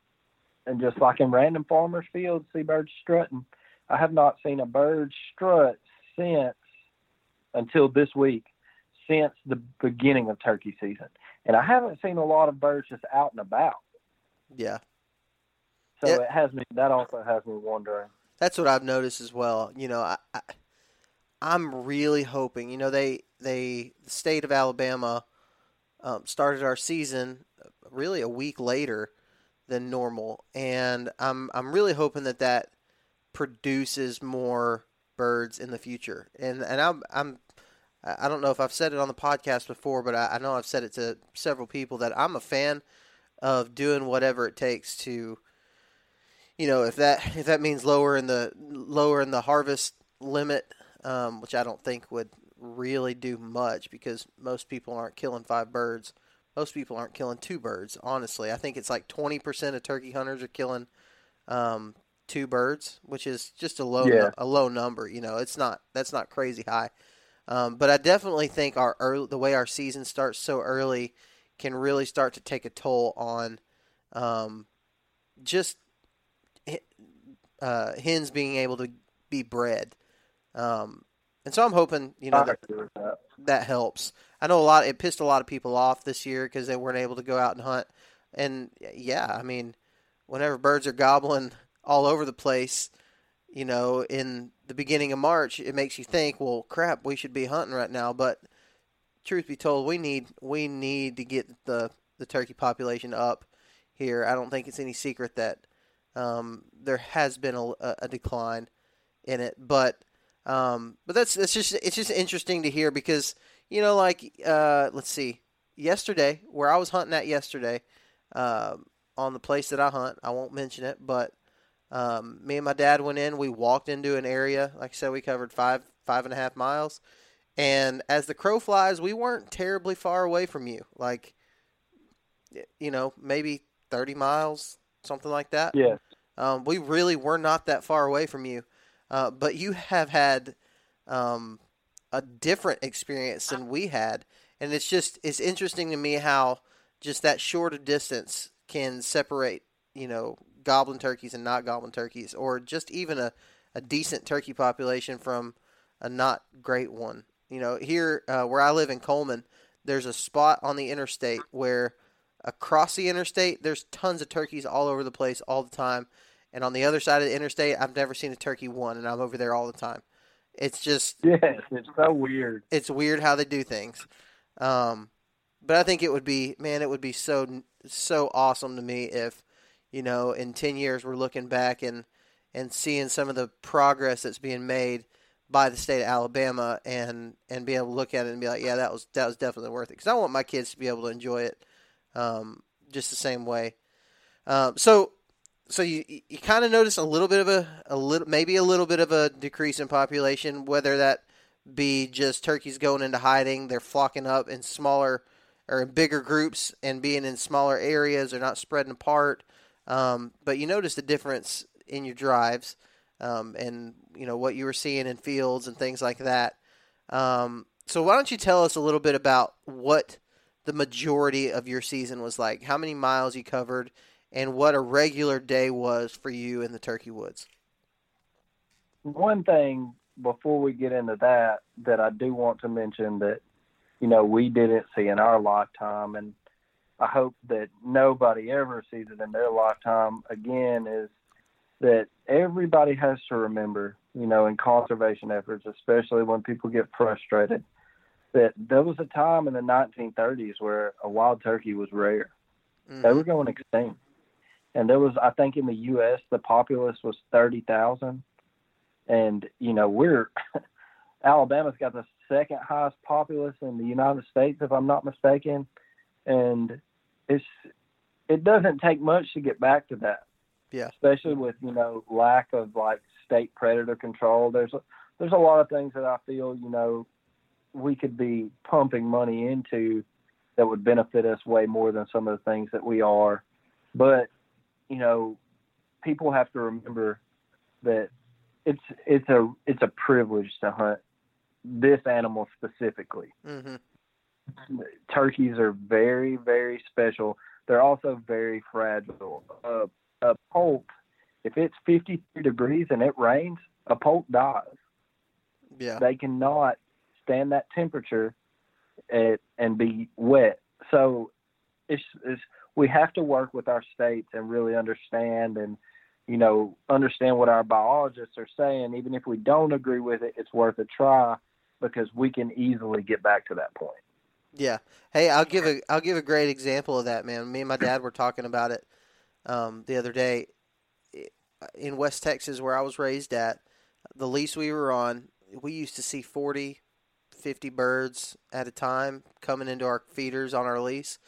and just like in random farmers fields see birds strutting. I have not seen a bird strut since until this week, since the beginning of turkey season. And I haven't seen a lot of birds just out and about. Yeah. So Yeah. it has me that also has me wondering. That's what I've noticed as well. You know, I, I I'm really hoping. You know, they they the state of Alabama um, started our season really a week later than normal, and I'm I'm really hoping that that produces more birds in the future. And and I'm I'm I don't know if I've said it on the podcast before, but I, I know I've said it to several people that I'm a fan of doing whatever it takes to you know, if that if that means lowering the lowering the harvest limit, um, which I don't think would really do much because most people aren't killing five birds. Most people aren't killing two birds. Honestly, I think it's like twenty percent of turkey hunters are killing um, two birds, which is just a low Yeah. a low number. You know, it's not that's not crazy high. Um, but I definitely think our early, the way our season starts so early can really start to take a toll on um, just uh, hens being able to be bred. Um, and so I'm hoping, you know, that, that. that helps. I know a lot. It pissed a lot of people off this year because they weren't able to go out and hunt. And yeah, I mean, whenever birds are gobbling all over the place, you know, in the beginning of March, it makes you think, well, crap, we should be hunting right now. But truth be told, we need we need to get the the turkey population up here. I don't think it's any secret that um, there has been a, a decline in it, but um, but that's that's just it's just interesting to hear because you know, like uh, let's see, yesterday where I was hunting at yesterday, uh, on the place that I hunt, I won't mention it, but um, me and my dad went in. We walked into an area, like I said, we covered five five and a half miles, and as the crow flies, we weren't terribly far away from you, like you know, maybe thirty miles, something like that. Yes. Um, we really were not that far away from you, uh, but you have had um, a different experience than we had, and it's just it's interesting to me how just that short a distance can separate you know goblin turkeys and not goblin turkeys, or just even a, a decent turkey population from a not great one. You know, here uh, where I live in Cullman, there's a spot on the interstate where across the interstate there's tons of turkeys all over the place all the time and on the other side of the interstate i've never seen a turkey one and i'm over there all the time it's just [LAUGHS] Yes, it's so weird. it's weird how they do things um, but i think it would be man it would be so so awesome to me if you know in 10 years we're looking back and and seeing some of the progress that's being made by the state of Alabama and and be able to look at it and be like, yeah, that was that was definitely worth it because I want my kids to be able to enjoy it um, just the same way. Um, so so you you kind of notice a little bit of a a little maybe a little bit of a decrease in population, whether that be just turkeys going into hiding, they're flocking up in smaller or in bigger groups and being in smaller areas, they're not spreading apart. Um, but you notice the difference in your drives um, and you know what you were seeing in fields and things like that. Um, so why don't you tell us a little bit about what the majority of your season was like? How many miles you covered, and what a regular day was for you in the turkey woods? One thing before we get into that, that I do want to mention that you know we didn't see in our lifetime, and I hope that nobody ever sees it in their lifetime again, is that everybody has to remember, you know, in conservation efforts, especially when people get frustrated, that there was a time in the 1930s where a wild turkey was rare. Mm-hmm. They were going extinct. And there was, I think, in the U.S., the populace was 30,000. And, you know, we're, [LAUGHS] Alabama's got the second highest populace in the United States, if I'm not mistaken. And it's, it doesn't take much to get back to that. Yeah. Especially with you know lack of like state predator control. There's a, there's a lot of things that I feel you know we could be pumping money into that would benefit us way more than some of the things that we are. But you know, people have to remember that it's it's a it's a privilege to hunt this animal specifically. Mm-hmm. Turkeys are very very special. They're also very fragile. Uh, a poult, if it's 53 degrees and it rains, a poult dies. Yeah. They cannot stand that temperature and, and be wet. So it's, it's we have to work with our states and really understand and you know understand what our biologists are saying. Even if we don't agree with it, it's worth a try because we can easily get back to that point. Yeah. Hey, I'll give a I'll give a great example of that, man. Me and my dad were talking about it um, the other day in West Texas, where I was raised at. The lease we were on, we used to see 40, 50 birds at a time coming into our feeders on our lease.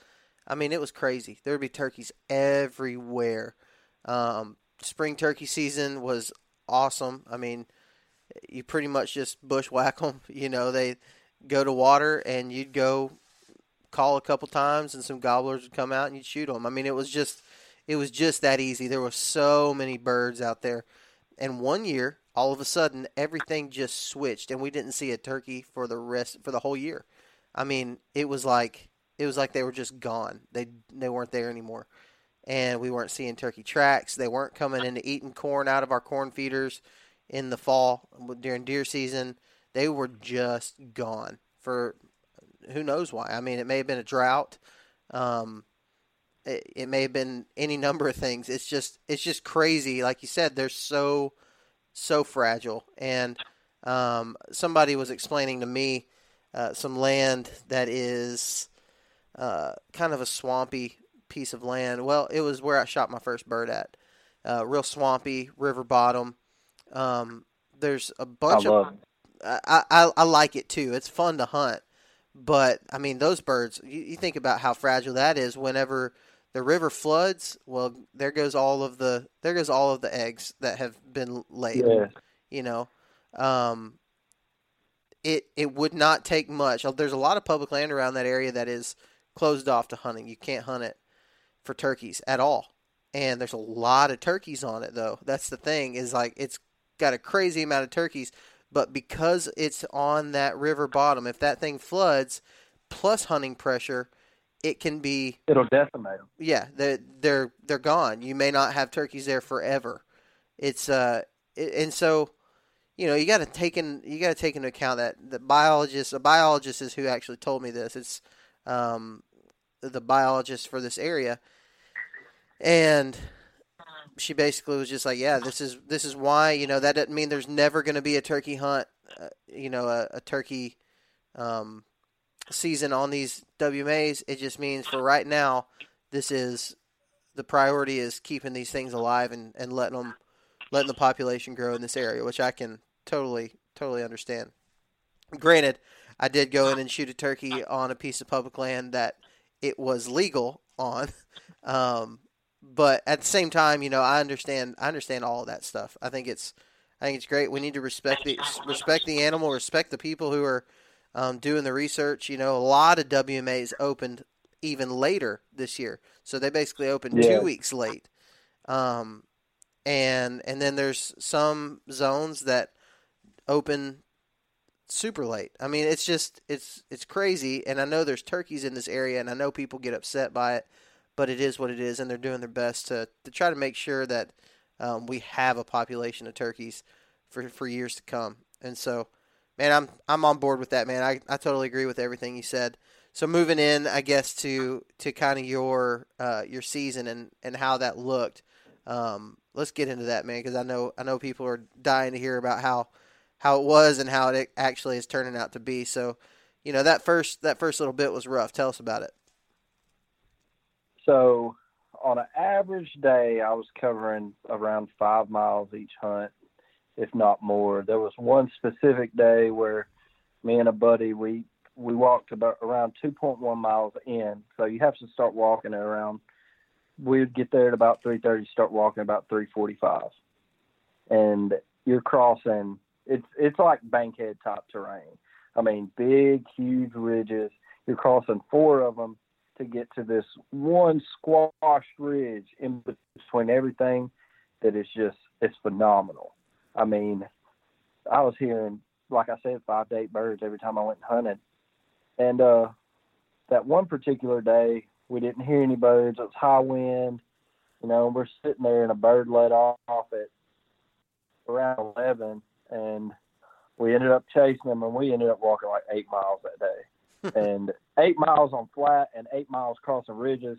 I mean, it was crazy. There would be turkeys everywhere. Um, spring turkey season was awesome. I mean, you pretty much just bushwhack [LAUGHS] them. You know, they go to water and you'd go call a couple times and some gobblers would come out and you'd shoot them. I mean, it was just it was just that easy. There were so many birds out there. And one year, all of a sudden, everything just switched, and we didn't see a turkey for the rest for the whole year. I mean, it was like it was like they were just gone. They they weren't there anymore, and we weren't seeing turkey tracks. They weren't coming into eating corn out of our corn feeders in the fall during deer season. They were just gone for who knows why. I mean, it may have been a drought. Um, it, it may have been any number of things. It's just it's just crazy. Like you said, they're so so fragile. And um, somebody was explaining to me uh, some land that is uh, kind of a swampy piece of land. Well, it was where I shot my first bird at. Uh, real swampy, river bottom. Um, there's a bunch of. I, I I like it too. It's fun to hunt, but I mean those birds. You, you think about how fragile that is. Whenever the river floods, well, there goes all of the there goes all of the eggs that have been laid. Yeah. You know, um, it it would not take much. There's a lot of public land around that area that is closed off to hunting. You can't hunt it for turkeys at all. And there's a lot of turkeys on it though. That's the thing is like it's got a crazy amount of turkeys, but because it's on that river bottom, if that thing floods plus hunting pressure, it can be it'll decimate them. Yeah, they're they're they're gone. You may not have turkeys there forever. It's uh, it, and so you know you got to take in you got to take into account that the biologist a biologist is who actually told me this. It's um, the biologist for this area, and she basically was just like, yeah, this is this is why you know that doesn't mean there's never going to be a turkey hunt. Uh, you know, a, a turkey um, season on these WMAs. It just means for right now, this is the priority is keeping these things alive and, and letting them letting the population grow in this area, which I can totally totally understand. Granted, I did go in and shoot a turkey on a piece of public land that it was legal on. [LAUGHS] Um, but at the same time, you know, I understand. I understand all of that stuff. I think it's, I think it's great. We need to respect the respect the animal, respect the people who are um, doing the research. You know, a lot of WMAs opened even later this year, so they basically opened Yeah. two weeks late. Um, and and then there's some zones that open super late. I mean, it's just it's it's crazy, and I know there's turkeys in this area, and I know people get upset by it, but it is what it is, and they're doing their best to to try to make sure that um, we have a population of turkeys for for years to come. And so, man, I'm I'm on board with that, man. I, I totally agree with everything you said. So moving in, I guess to to kind of your uh, your season and, and how that looked. Um, let's get into that, man, because I know I know people are dying to hear about how how it was and how it actually is turning out to be. So, you know that first that first little bit was rough. Tell us about it. So, on an average day, I was covering around five miles each hunt, if not more. There was one specific day where me and a buddy we we walked about around 2.1 miles in. So you have to start walking at around. We'd get there at about 3:30. Start walking about 3:45, and you're crossing. It's it's like Bankhead top terrain. I mean, big, huge ridges. You're crossing four of them to get to this one squashed ridge in between everything that is just it's phenomenal. I mean, I was hearing, like I said, five to eight birds every time I went and hunted. And uh that one particular day we didn't hear any birds, it was high wind, you know, and we're sitting there and a bird let off at around eleven and we ended up chasing them and we ended up walking like eight miles that day and eight miles on flat and eight miles crossing ridges,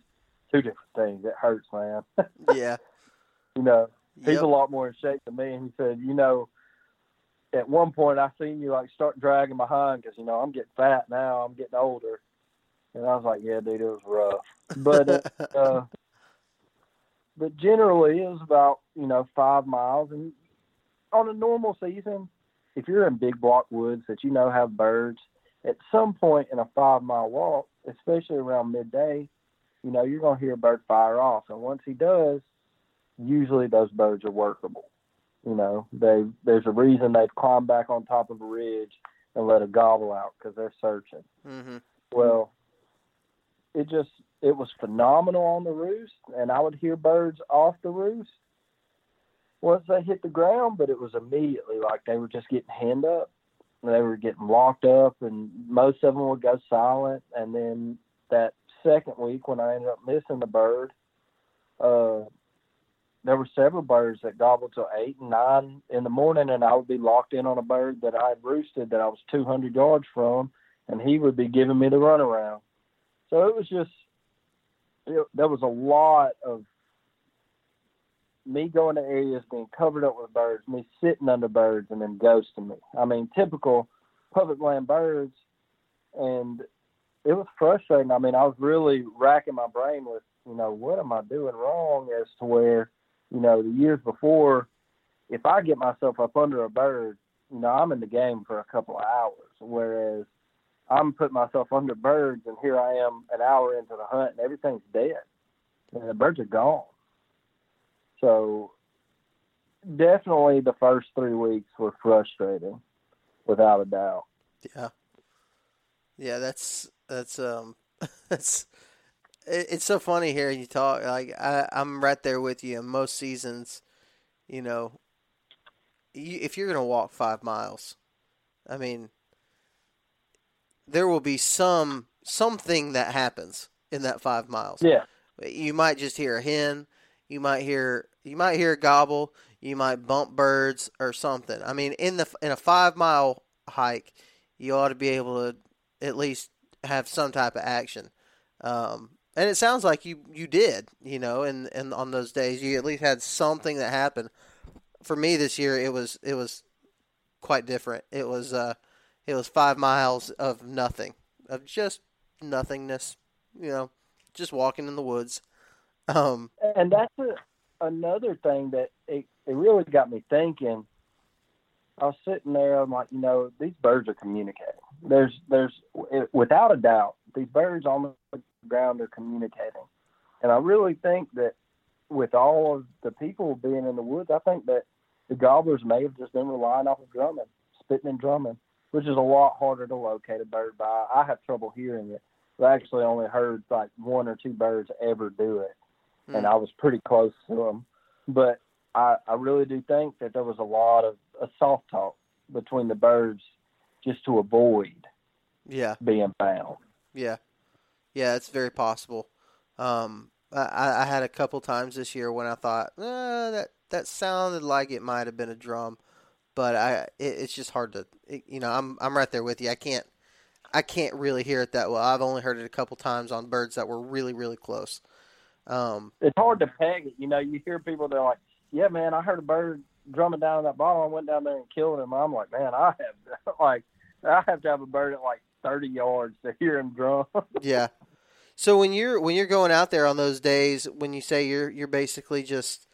two different things. It hurts, man. [LAUGHS] Yeah. you know, he's Yep. a lot more in shape than me. And he said, you know, at one point I seen you like start dragging behind because you know I'm getting fat now. I'm getting older, and I was like, yeah, dude, it was rough. But uh, [LAUGHS] uh, but generally it was about you know five miles, and on a normal season, if you're in big block woods that you know have birds, at some point in a five mile walk, especially around midday, you know you're gonna hear a bird fire off, and once he does, usually those birds are workable. You know, they there's a reason they've climbed back on top of a ridge and let a gobble out because they're searching. hmm Well, it just it was phenomenal on the roost, and I would hear birds off the roost once they hit the ground, but it was immediately like they were just getting hand up, they were getting locked up, and most of them would go silent. And then that second week, when I ended up missing the bird, uh, there were several birds that gobbled till eight and nine in the morning, and I would be locked in on a bird that I had roosted that I was 200 yards from, and he would be giving me the runaround. So it was just, it, there was a lot of me going to areas being covered up with birds, me sitting under birds, and then ghosting me. I mean, typical public land birds, and it was frustrating. I mean, I was really racking my brain with, you know, what am I doing wrong as to where, you know, the years before, if I get myself up under a bird, you know, I'm in the game for a couple of hours, whereas I'm putting myself under birds, and here I am an hour into the hunt, and everything's dead, and the birds are gone. So, definitely, the first three weeks were frustrating, without a doubt. Yeah. Yeah, that's that's um [LAUGHS] that's it, it's so funny hearing you talk. Like I I'm right there with you. In most seasons, you know, you, if you're gonna walk five miles, I mean, there will be some something that happens in that five miles. Yeah, You might just hear a hen. You might hear you might hear a gobble. You might bump birds or something. I mean, in the in a five mile hike, you ought to be able to at least have some type of action. Um, and it sounds like you you did. You know, and and on those days, you at least had something that happened. For me this year, it was it was quite different. It was uh, it was five miles of nothing, of just nothingness. You know, just walking in the woods. Um, and that's a another thing that it, it really got me thinking. I was sitting there. I'm like, you know, these birds are communicating. There's, there's, without a doubt, these birds on the ground are communicating, and I really think that with all of the people being in the woods, I think that the gobblers may have just been relying off of drumming, spitting and drumming, which is a lot harder to locate a bird by. I have trouble hearing it. I actually only heard like one or two birds ever do it, mm. and. I was pretty close to them. But I, I really do think that there was a lot of a soft talk between the birds just to avoid yeah being found. Yeah, yeah, it's very possible. Um, I, I had a couple times this year when I thought eh, that that sounded like it might have been a drum, but I it, it's just hard to it, you know I'm I'm right there with you. I can't I can't really hear it that well. I've only heard it a couple times on birds that were really really close. Um, it's hard to peg it. You know, you hear people they're like, "Yeah, man, I heard a bird drumming down in that bottom. I went down there and killed him." I'm like, "Man, I have [LAUGHS] like I have to have a bird at like 30 yards to hear him drum." [LAUGHS] yeah. So when you're when you're going out there on those days, when you say you're you're basically just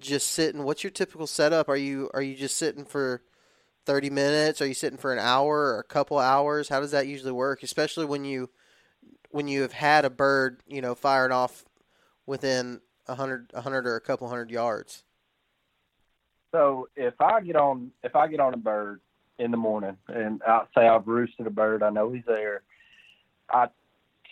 just sitting, what's your typical setup? Are you are you just sitting for 30 minutes? Are you sitting for an hour or a couple hours? How does that usually work? Especially when you when you have had a bird, you know, firing off within a hundred, a hundred or a couple hundred yards. So if I get on if I get on a bird in the morning and I say I've roosted a bird, I know he's there. I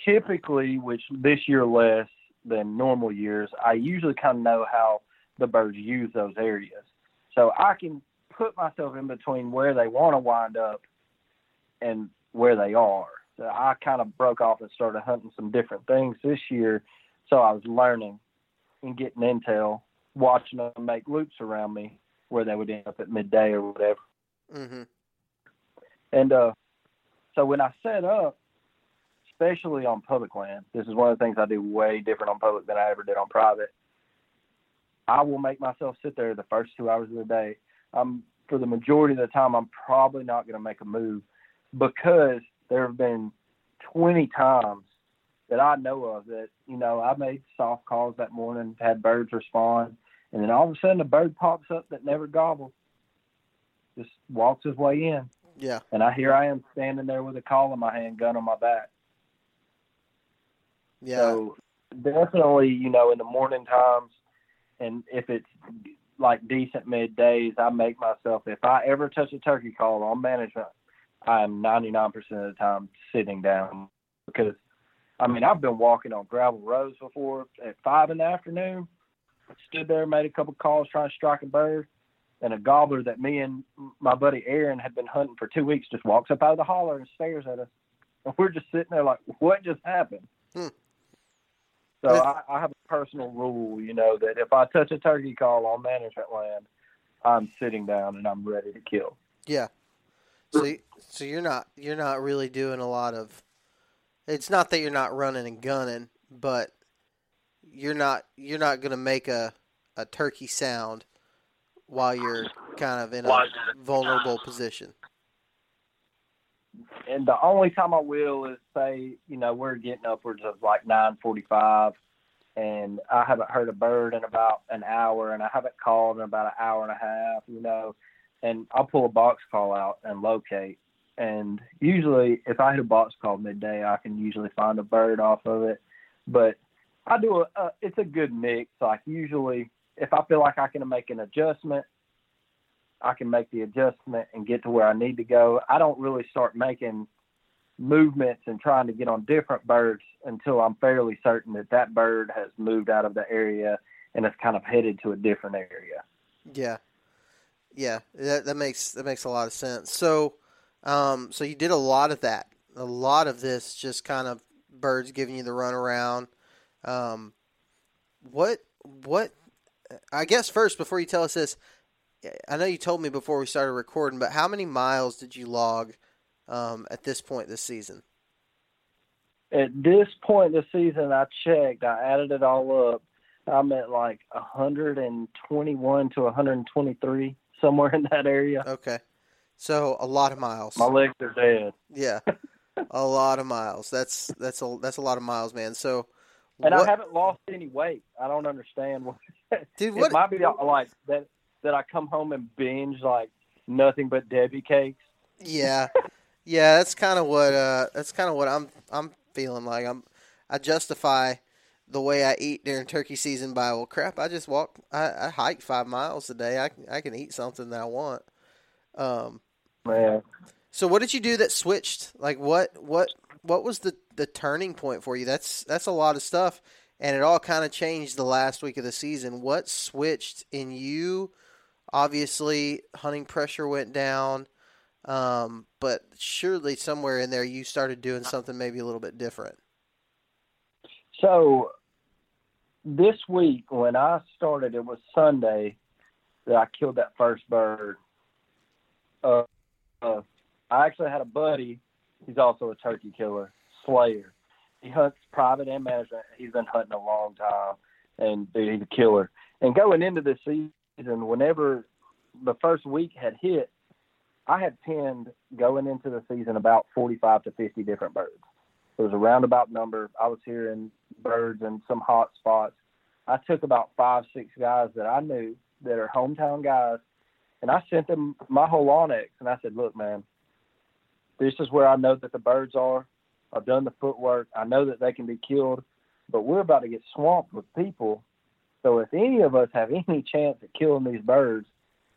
typically, which this year less than normal years, I usually kind of know how the birds use those areas. So I can put myself in between where they want to wind up and where they are. So I kind of broke off and started hunting some different things this year. So I was learning and getting intel, watching them make loops around me where they would end up at midday or whatever. Mm-hmm. And uh, so when I set up, especially on public land, this is one of the things I do way different on public than I ever did on private. I will make myself sit there the first two hours of the day. I'm for the majority of the time, I'm probably not going to make a move because there have been 20 times that I know of that you know I made soft calls that morning, had birds respond, and then all of a sudden a bird pops up that never gobbles, just walks his way in. Yeah. And I here I am standing there with a call in my hand, gun on my back. Yeah. So definitely, you know, in the morning times, and if it's like decent middays, I make myself. If I ever touch a turkey call on management, I'm 99% of the time sitting down because, I mean, I've been walking on gravel roads before at five in the afternoon. Stood there, made a couple calls trying to strike a bird, and a gobbler that me and my buddy Aaron had been hunting for two weeks just walks up out of the holler and stares at us, and we're just sitting there like, "What just happened?" Hmm. So I, I have a personal rule, you know, that if I touch a turkey call on management land, I'm sitting down and I'm ready to kill. Yeah. So, so you're not you're not really doing a lot of. It's not that you're not running and gunning, but you're not you're not going to make a a turkey sound while you're kind of in a vulnerable position and the only time I will is say, you know, we're getting upwards of like 9:45, and I haven't heard a bird in about an hour, and I haven't called in about an hour and a half, you know, and I'll pull a box call out and locate. And usually, if I hit a box call midday, I can usually find a bird off of it. But I do a, a it's a good mix. Like usually, if I feel like I can make an adjustment I can make the adjustment and get to where I need to go. I don't really start making movements and trying to get on different birds until I'm fairly certain that that bird has moved out of the area and is kind of headed to a different area. Yeah, yeah, that, that makes that makes a lot of sense. So, um, so you did a lot of that. A lot of this just kind of birds giving you the runaround. Um, what what? I guess first before you tell us this, I know you told me before we started recording, but how many miles did you log um, at this point this season? At this point this season, I checked. I added it all up. I'm at like 121 to 123, somewhere in that area. Okay, so a lot of miles. My legs are dead. Yeah, a lot of miles. That's that's a that's a lot of miles, man. So, and What- I haven't lost any weight. I don't understand what. [LAUGHS] Dude, it what? might be like that that I come home and binge like nothing but Debbie cakes. Yeah, yeah. That's kind of what. Uh, that's kind of what I'm. I'm feeling like. I'm. I justify the way I eat during turkey season by well, crap. I just walk. I, I hike five miles a day. I can. I can eat something that I want. Um. Man, So what did you do that switched? Like what? What? What was the the turning point for you? That's that's a lot of stuff, and it all kind of changed the last week of the season. What switched in you? Obviously, hunting pressure went down, um, but surely somewhere in there you started doing something maybe a little bit different. so this week when I started, it was Sunday that I killed that first bird. Uh, uh, I actually had a buddy. He's also a turkey killer, Slayer. He hunts private and management. He's been hunting a long time, and dude, he's a killer. And going into this season, whenever the first week had hit, I had pinned going into the season about 45 to 50 different birds. It was a roundabout number. I was hearing birds in some hot spots. I took about five, six guys that I knew that are hometown guys, and I sent them my whole onX, and I said, "Look, man, this is where I know that the birds are. I've done the footwork. I know that they can be killed, but we're about to get swamped with people. So if any of us have any chance at killing these birds,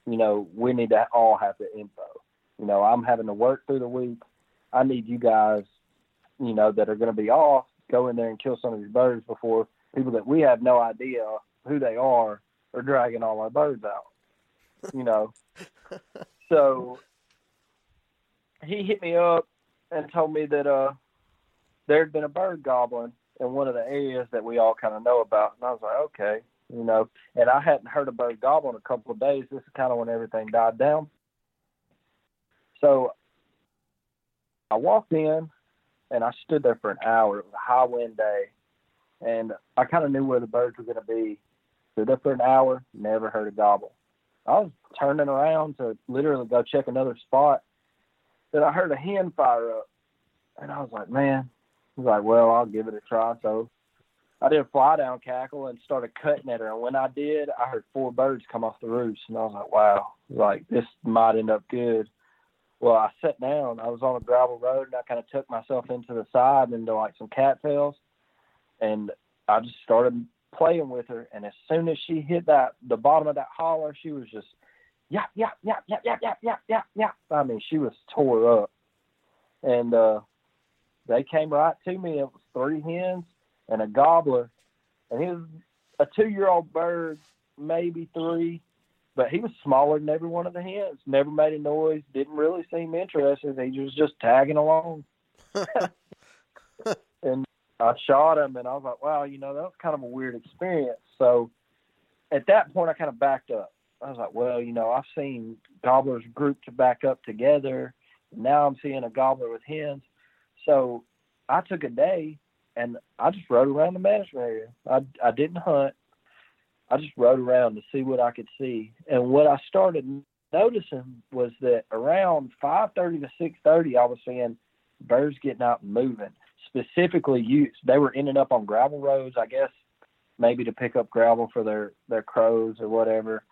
you know, we need to all have the info. You know, I'm having to work through the week. I need you guys, you know, that are going to be off, go in there and kill some of these birds before people that we have no idea who they are are dragging all our birds out. You know, so he hit me up and told me that uh there had been a bird goblin in one of the areas that we all kind of know about, and I was like, okay, you know, and I hadn't heard a bird gobble in a couple of days. This is kind of when everything died down. So I walked in and I stood there for an hour. It was a high wind day, and I kind of knew where the birds were going to be. Stood there for an hour, never heard a gobble. I was turning around to literally go check another spot. Then I heard a hen fire up, and I was like, man. I was like, well, I'll give it a try. So I did a fly down cackle and started cutting at her. And when I did, I heard four birds come off the roost, and I was like, wow, like this might end up good. Well, I sat down. I was on a gravel road, and I kind of took myself into the side into like some cattails, and I just started playing with her. And as soon as she hit that the bottom of that holler, she was just yap yap yap yap yap yap yap yap yap. I mean, she was tore up, and uh, they came right to me. It was three hens and a gobbler, and he was a two-year-old bird, maybe three but he was smaller than every one of the hens. Never made a noise. Didn't really seem interested. He was just tagging along. [LAUGHS] I shot him, and I was like, "Wow, you know, that was kind of a weird experience." So at that point, I kind of backed up. I was like, "Well, you know, I've seen gobblers grouped back up together. Now I'm seeing a gobbler with hens." So I took a day, and I just rode around the management area. I I didn't hunt. I just rode around to see what I could see. And what I started noticing was that around 5:30 to 6:30, I was seeing birds getting out and moving. Specifically, use they were ending up on gravel roads, I guess, maybe to pick up gravel for their their crows or whatever,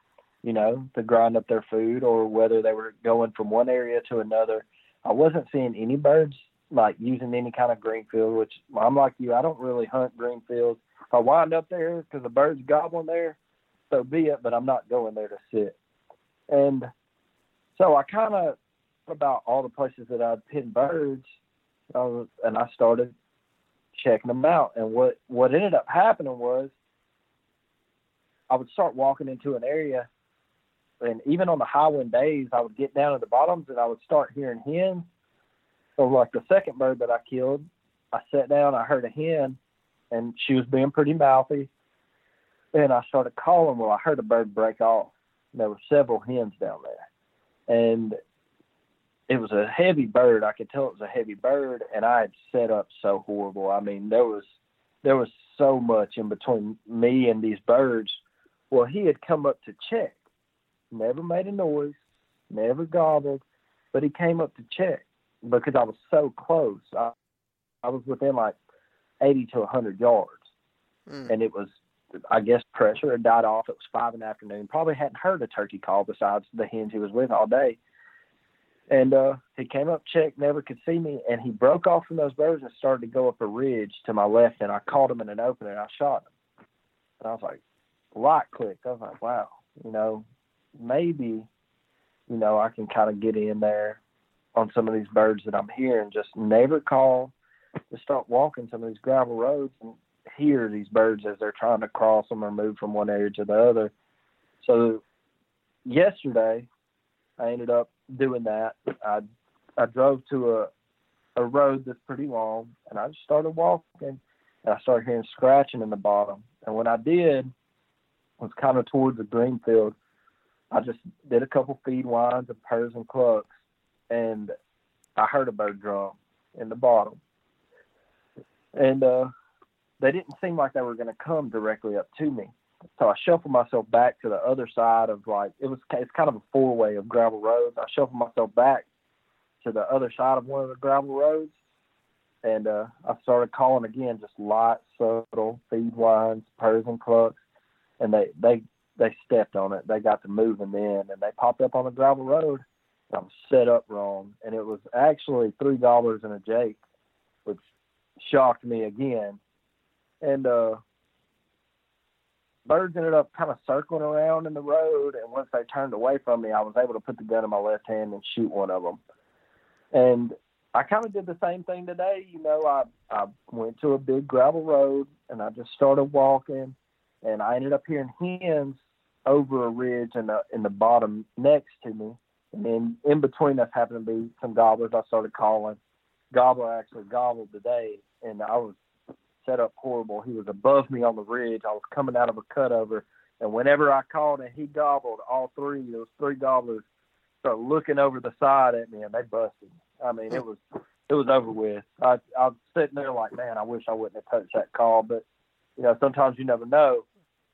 you know, to grind up their food, or whether they were going from one area to another. I wasn't seeing any birds like using any kind of green field, which I'm like you, I don't really hunt green fields. If I wind up there because the bird's gobbling there, so be it. But I'm not going there to sit. And so I kind of about all the places that I'd pinned birds, Was, and I started checking them out. And what what ended up happening was I would start walking into an area, and even on the high wind days, I would get down to the bottoms and I would start hearing hens. So like the second bird that I killed, I sat down, I heard a hen, and she was being pretty mouthy. And I started calling. Well, I heard a bird break off. There were several hens down there, and it was a heavy bird. I could tell it was a heavy bird, and I had set up so horrible. I mean, there was there was so much in between me and these birds. Well, he had come up to check, never made a noise, never gobbled, but he came up to check because I was so close. I, I was within like 80 to 100 yards. mm. and it was I guess pressure had died off. It was five in the afternoon. Probably hadn't heard a turkey call besides the hens he was with all day. And uh, he came up, checked, never could see me, and he broke off from those birds and started to go up a ridge to my left. And I caught him in an opening. And I shot him. And I was like, light clicked. I was like, wow, you know, maybe, you know, I can kind of get in there on some of these birds that I'm hearing. Just never call. Just start walking some of these gravel roads and hear these birds as they're trying to cross them or move from one area to the other. So yesterday, I ended up doing that. I I drove to a a road that's pretty long, and I just started walking, and I started hearing scratching in the bottom. And when I did, was kind of towards the green field. I just did a couple feed winds of purrs and clucks, and I heard a bird drum in the bottom. And uh, they didn't seem like they were going to come directly up to me. So I shuffled myself back to the other side of like it was it's kind of a four way of gravel roads. I shuffled myself back to the other side of one of the gravel roads, and uh, I started calling again, just light, subtle feed winds, purrs and clucks, and they they they stepped on it. They got to moving then, and they popped up on the gravel road. I was set up wrong, and it was actually three dollars and a jake, which shocked me again and uh, birds ended up kind of circling around in the road. And once they turned away from me, I was able to put the gun in my left hand and shoot one of them. And I kind of did the same thing today. You know, I I went to a big gravel road and I just started walking, and I ended up hearing hens over a ridge in the in the bottom next to me. And then in between us happened to be some gobblers. I started calling. Gobbler actually gobbled today, and I was set up horrible. He was above me on the ridge. I was coming out of a cutover, and whenever I called and he gobbled, all three those three gobblers started looking over the side at me, and they busted. I mean, it was it was over with. I I was sitting there like, man, I wish I wouldn't have touched that call, but you know, sometimes you never know.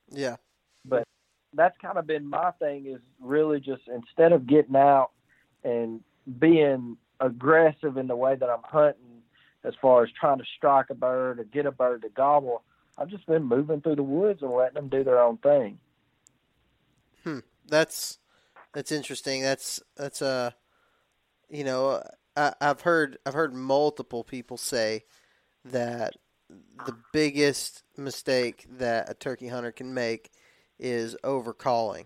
Yeah. But that's kind of been my thing is really just instead of getting out and being aggressive in the way that I'm hunting as far as trying to strike a bird or get a bird to gobble. I've just been moving through the woods and letting them do their own thing. Hmm. That's that's interesting. That's that's a uh, you know I, I've heard I've heard multiple people say that the biggest mistake that a turkey hunter can make is overcalling.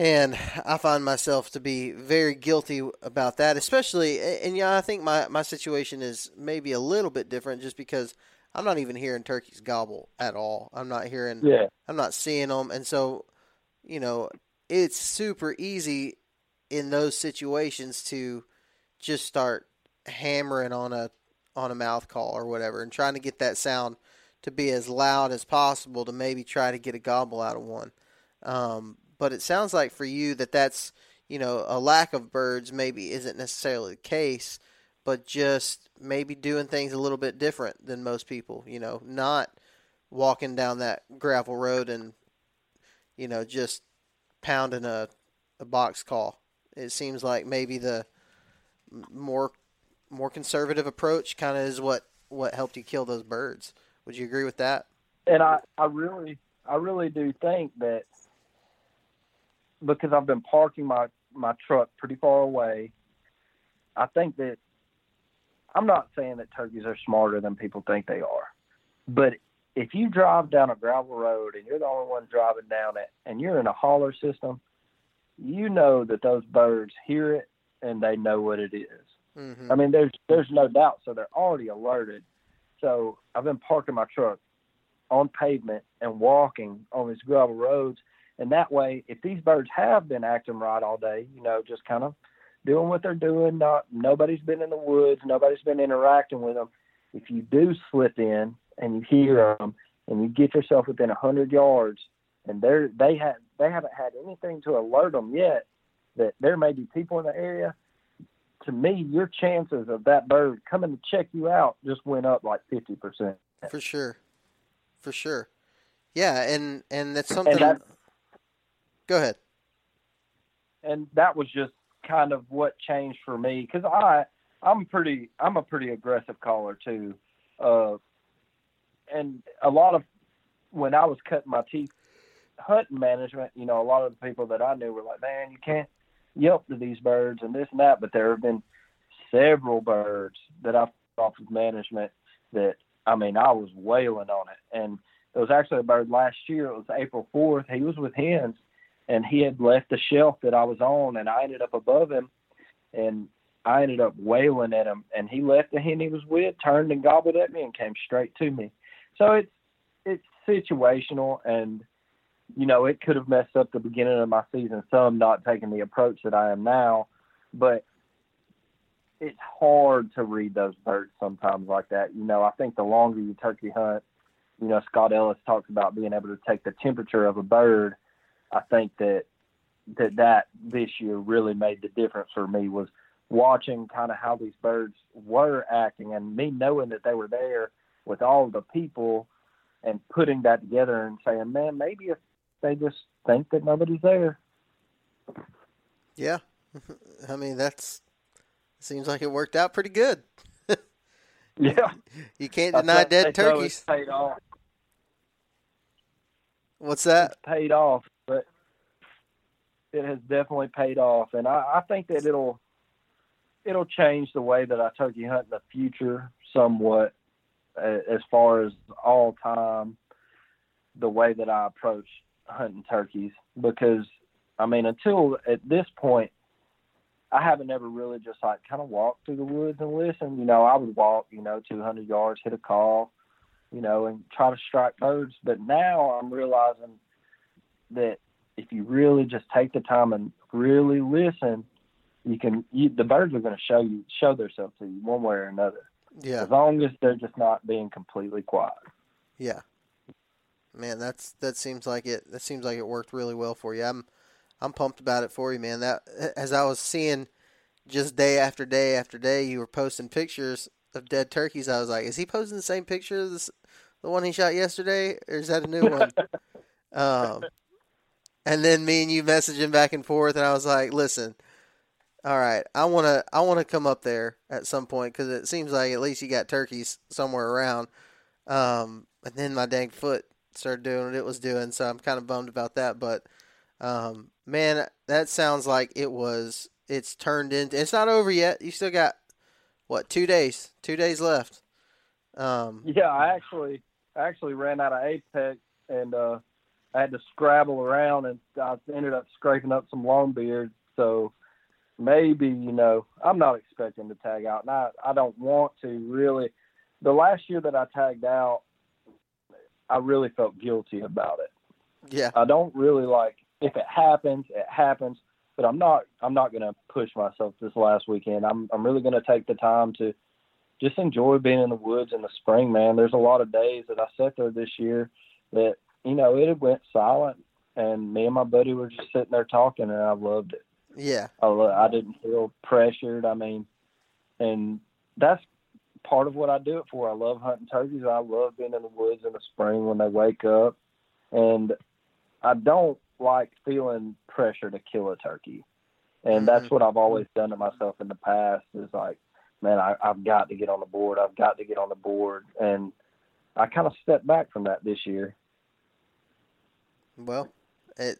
And I find myself to be very guilty about that, especially. And yeah, I think my, my situation is maybe a little bit different just because I'm not even hearing turkeys gobble at all. I'm not hearing, yeah. I'm not seeing them. And so, you know, it's super easy in those situations to just start hammering on a on a mouth call or whatever and trying to get that sound to be as loud as possible to maybe try to get a gobble out of one. Um, but it sounds like for you that that's you know a lack of birds maybe isn't necessarily the case, but just maybe doing things a little bit different than most people. You know, not walking down that gravel road and you know just pounding a a box call. It seems like maybe the more more conservative approach kind of is what what helped you kill those birds. Would you agree with that? And I I really I really do think that because I've been parking my my truck pretty far away, I think that I'm not saying that turkeys are smarter than people think they are, but if you drive down a gravel road and you're the only one driving down it, and you're in a holler system, you know that those birds hear it and they know what it is. Mm-hmm. I mean, there's there's no doubt. So they're already alerted. So I've been parking my truck on pavement and walking on these gravel roads, and that way, if these birds have been acting right all day, you know, just kind of doing what they're doing, not nobody's been in the woods, nobody's been interacting with them. If you do slip in and you hear them and you get yourself within a hundred yards, and they're they have they haven't had anything to alert them yet that there may be people in the area. To me, your chances of that bird coming to check you out just went up like fifty percent. For sure, for sure. Yeah, and and that's something. And that, Go ahead. And that was just kind of what changed for me because I I'm pretty I'm a pretty aggressive caller too. Uh, and a lot of when I was cutting my teeth hunting management, you know, a lot of the people that I knew were like, "Man, you can't yelp to these birds and this and that." But there have been several birds that I've off with management that I mean I was wailing on it, and there was actually a bird last year. It was April fourth. He was with hens, and he had left the shelf that I was on, and I ended up above him, and I ended up wailing at him, and he left the hen he was with, turned and gobbled at me, and came straight to me. So it's it's situational, and you know it could have messed up the beginning of my season some, not taking the approach that I am now, but it's hard to read those birds sometimes like that. You know, I think the longer you turkey hunt, you know, Scott Ellis talks about being able to take the temperature of a bird. I think that that that this year really made the difference for me was watching kind of how these birds were acting and me knowing that they were there with all the people and putting that together and saying, man, maybe if they just think that nobody's there. Yeah. [LAUGHS] I mean, that's seems like it worked out pretty good. [LAUGHS] yeah. You can't deny dead turkeys. Paid off. What's that? It's paid off, but it has definitely paid off, and I, I think that it'll it'll change the way that I turkey hunt in the future somewhat, as far as all time the way that I approach hunting turkeys because I mean until at this point I haven't ever really just like kind of walked through the woods and listen. You know, I would walk, you know, 200 yards, hit a call, you know, and try to strike birds. But now I'm realizing that if you really just take the time and really listen, you can. You, the birds are going to show you, show themselves to you one way or another. Yeah. As long as they're just not being completely quiet. Yeah. Man, that's that seems like it. That seems like it worked really well for you. I'm I'm pumped about it for you, man. That as I was seeing just day after day after day, you were posting pictures of dead turkeys. I was like, is he posting the same picture as the one he shot yesterday, or is that a new [LAUGHS] one? um, and then me and you messaging back and forth, and I was like, listen, all right, I wanna I wanna come up there at some point because it seems like at least you got turkeys somewhere around. Um, and then my dang foot started doing what it was doing, so I'm kind of bummed about that, but. Um, man, that sounds like it was. It's turned into. It's not over yet. You still got what? Two days. Two days left. Um, yeah, I actually I actually ran out of Apex and uh, I had to scrabble around and I ended up scraping up some longbeards. So maybe you know I'm not expecting to tag out, and I I don't want to really. The last year that I tagged out, I really felt guilty about it. Yeah, I don't really like if it happens, it happens. But I'm not I'm not gonna push myself this last weekend. I'm I'm really gonna take the time to just enjoy being in the woods in the spring, man. There's a lot of days that I sat there this year that, you know, it went silent and me and my buddy were just sitting there talking and I loved it. Yeah. I I didn't feel pressured. I mean, and that's part of what I do it for. I love hunting turkeys. I love being in the woods in the spring when they wake up. And I don't like feeling pressure to kill a turkey. And mm-hmm. that's what I've always done to myself in the past is like, man, I, I've got to get on the board. I've got to get on the board. And I kind of stepped back from that this year. Well, it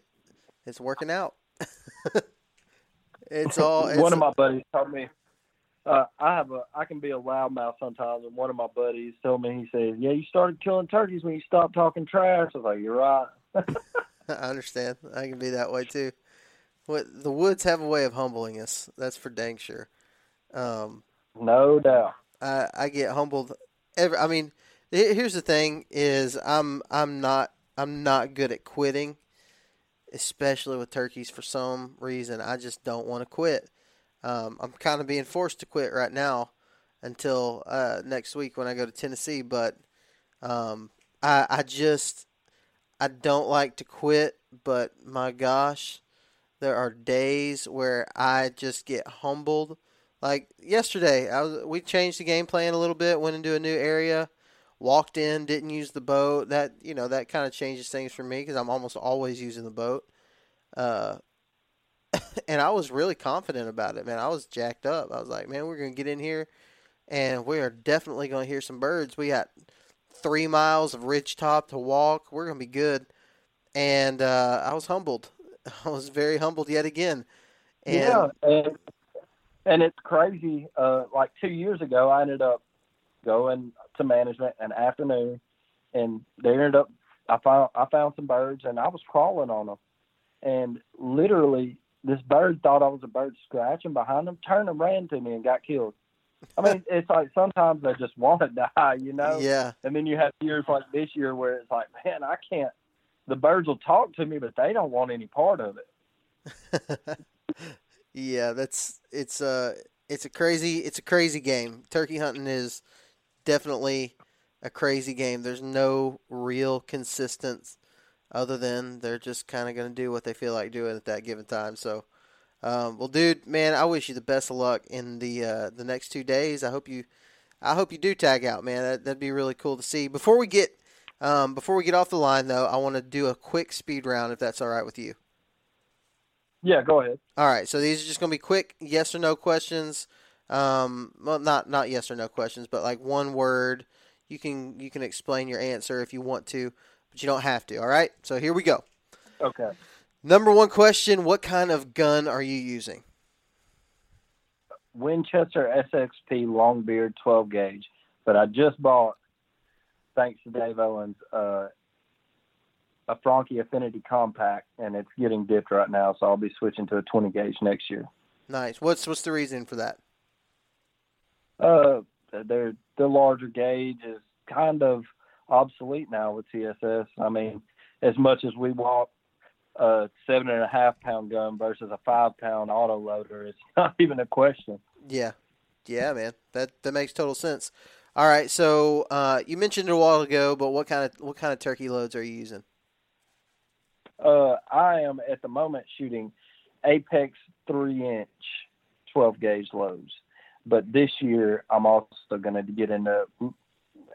it's working out. [LAUGHS] it's [LAUGHS] all. It's one of my buddies told me uh, I have a I can be a loudmouth sometimes, and one of my buddies told me he said, "Yeah, you started killing turkeys when you stopped talking trash." I was like, "You're right." [LAUGHS] I understand. I can be that way too. What the woods have a way of humbling us. That's for dang sure. Um, no doubt. I I get humbled. Every. I mean, here's the thing: is I'm I'm not I'm not good at quitting, especially with turkeys. For some reason, I just don't want to quit. Um, I'm kind of being forced to quit right now until uh, next week when I go to Tennessee. But um, I I just I don't like to quit, but my gosh, there are days where I just get humbled. Like yesterday, I was we changed the game plan a little bit, went into a new area, walked in, didn't use the boat. That you know that kind of changes things for me because I'm almost always using the boat. Uh, [LAUGHS] and I was really confident about it, man. I was jacked up. I was like, man, we're gonna get in here, and we are definitely gonna hear some birds. We got three miles of ridge top to walk. We're gonna be good. And uh, I was humbled. [LAUGHS] I was very humbled yet again. And yeah, and and it's crazy. Uh, like two years ago, I ended up going to management an afternoon, and they ended up. I found I found some birds, and I was crawling on them, and literally this bird thought I was a bird scratching behind them, turned and ran to me and got killed. I mean, [LAUGHS] it's like sometimes they just want to [LAUGHS] die, you know. Yeah. And then you have years like this year where it's like, man, I can't. The birds will talk to me, but they don't want any part of it. [LAUGHS] yeah, that's it's a it's a crazy it's a crazy game. Turkey hunting is definitely a crazy game. There's no real consistency other than they're just kind of going to do what they feel like doing at that given time. So, um, well, dude, man, I wish you the best of luck in the uh, the next two days. I hope you, I hope you do tag out, man. That, that'd be really cool to see. Before we get, um, before we get off the line, though, I want to do a quick speed round if that's all right with you. Yeah, go ahead. All right, so these are just going to be quick yes or no questions. Um, well, not not yes or no questions, but like one word. You can you can explain your answer if you want to but you don't have to. All right. So here we go. Okay. Number one question: What kind of gun are you using? Winchester SXP Longbeard 12 gauge, but I just bought, thanks to Dave Owens, uh, a Franchi Affinity Compact, and it's getting dipped right now, so I'll be switching to a 20 gauge next year. Nice. What's what's the reason for that? Uh, their the larger gauge is kind of obsolete now with TSS. I mean, as much as we want a seven and a half pound gun versus a five pound auto loader, it's [LAUGHS] not even a question. Yeah, yeah, man, that that makes total sense. All right, so uh, you mentioned it a while ago, but what kind of what kind of turkey loads are you using? Uh, I am at the moment shooting Apex three inch, twelve gauge loads, but this year I'm also going to get into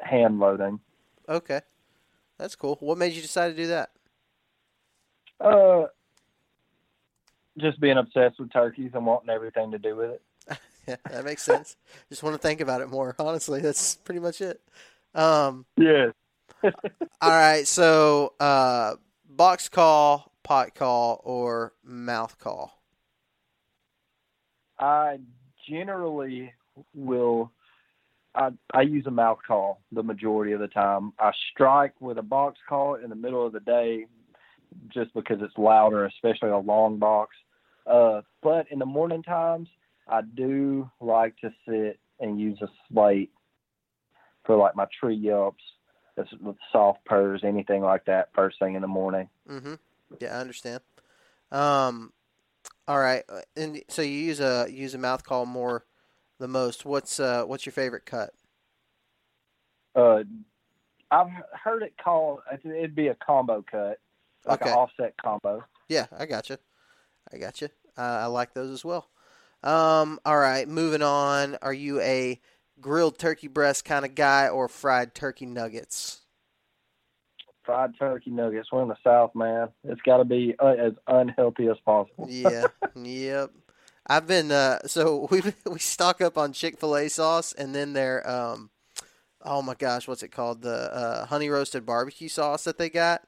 hand loading Okay, that's cool. What made you decide to do that? Uh, just being obsessed with turkeys and wanting everything to do with it. [LAUGHS] yeah, that makes sense. [LAUGHS] just want to think about it more. Honestly, that's pretty much it. Um, yeah. [LAUGHS] all right, so uh, box call, pot call, or mouth call. I generally will I, I use a mouth call the majority of the time. I strike with a box call in the middle of the day just because it's louder, especially a long box. Uh, but in the morning times, I do like to sit and use a slate for like my tree yelps, soft purrs, anything like that, first thing in the morning. Mm-hmm. Yeah, I understand. Um, all right, and so you use a use a mouth call more the most. What's uh, what's your favorite cut? Uh, I've heard it called. It'd be a combo cut, like okay. an offset combo. Yeah, I got you. I got you. Uh, I like those as well. Um, all right, moving on. Are you a grilled turkey breast kind of guy or fried turkey nuggets? Fried turkey nuggets. We're in the South, man. It's got to be uh, as unhealthy as possible. yeah. [LAUGHS] Yep. I've been uh, so [LAUGHS] we we stock up on Chick Fil A sauce, and then their um, oh my gosh, what's it called? The uh, honey roasted barbecue sauce that they got,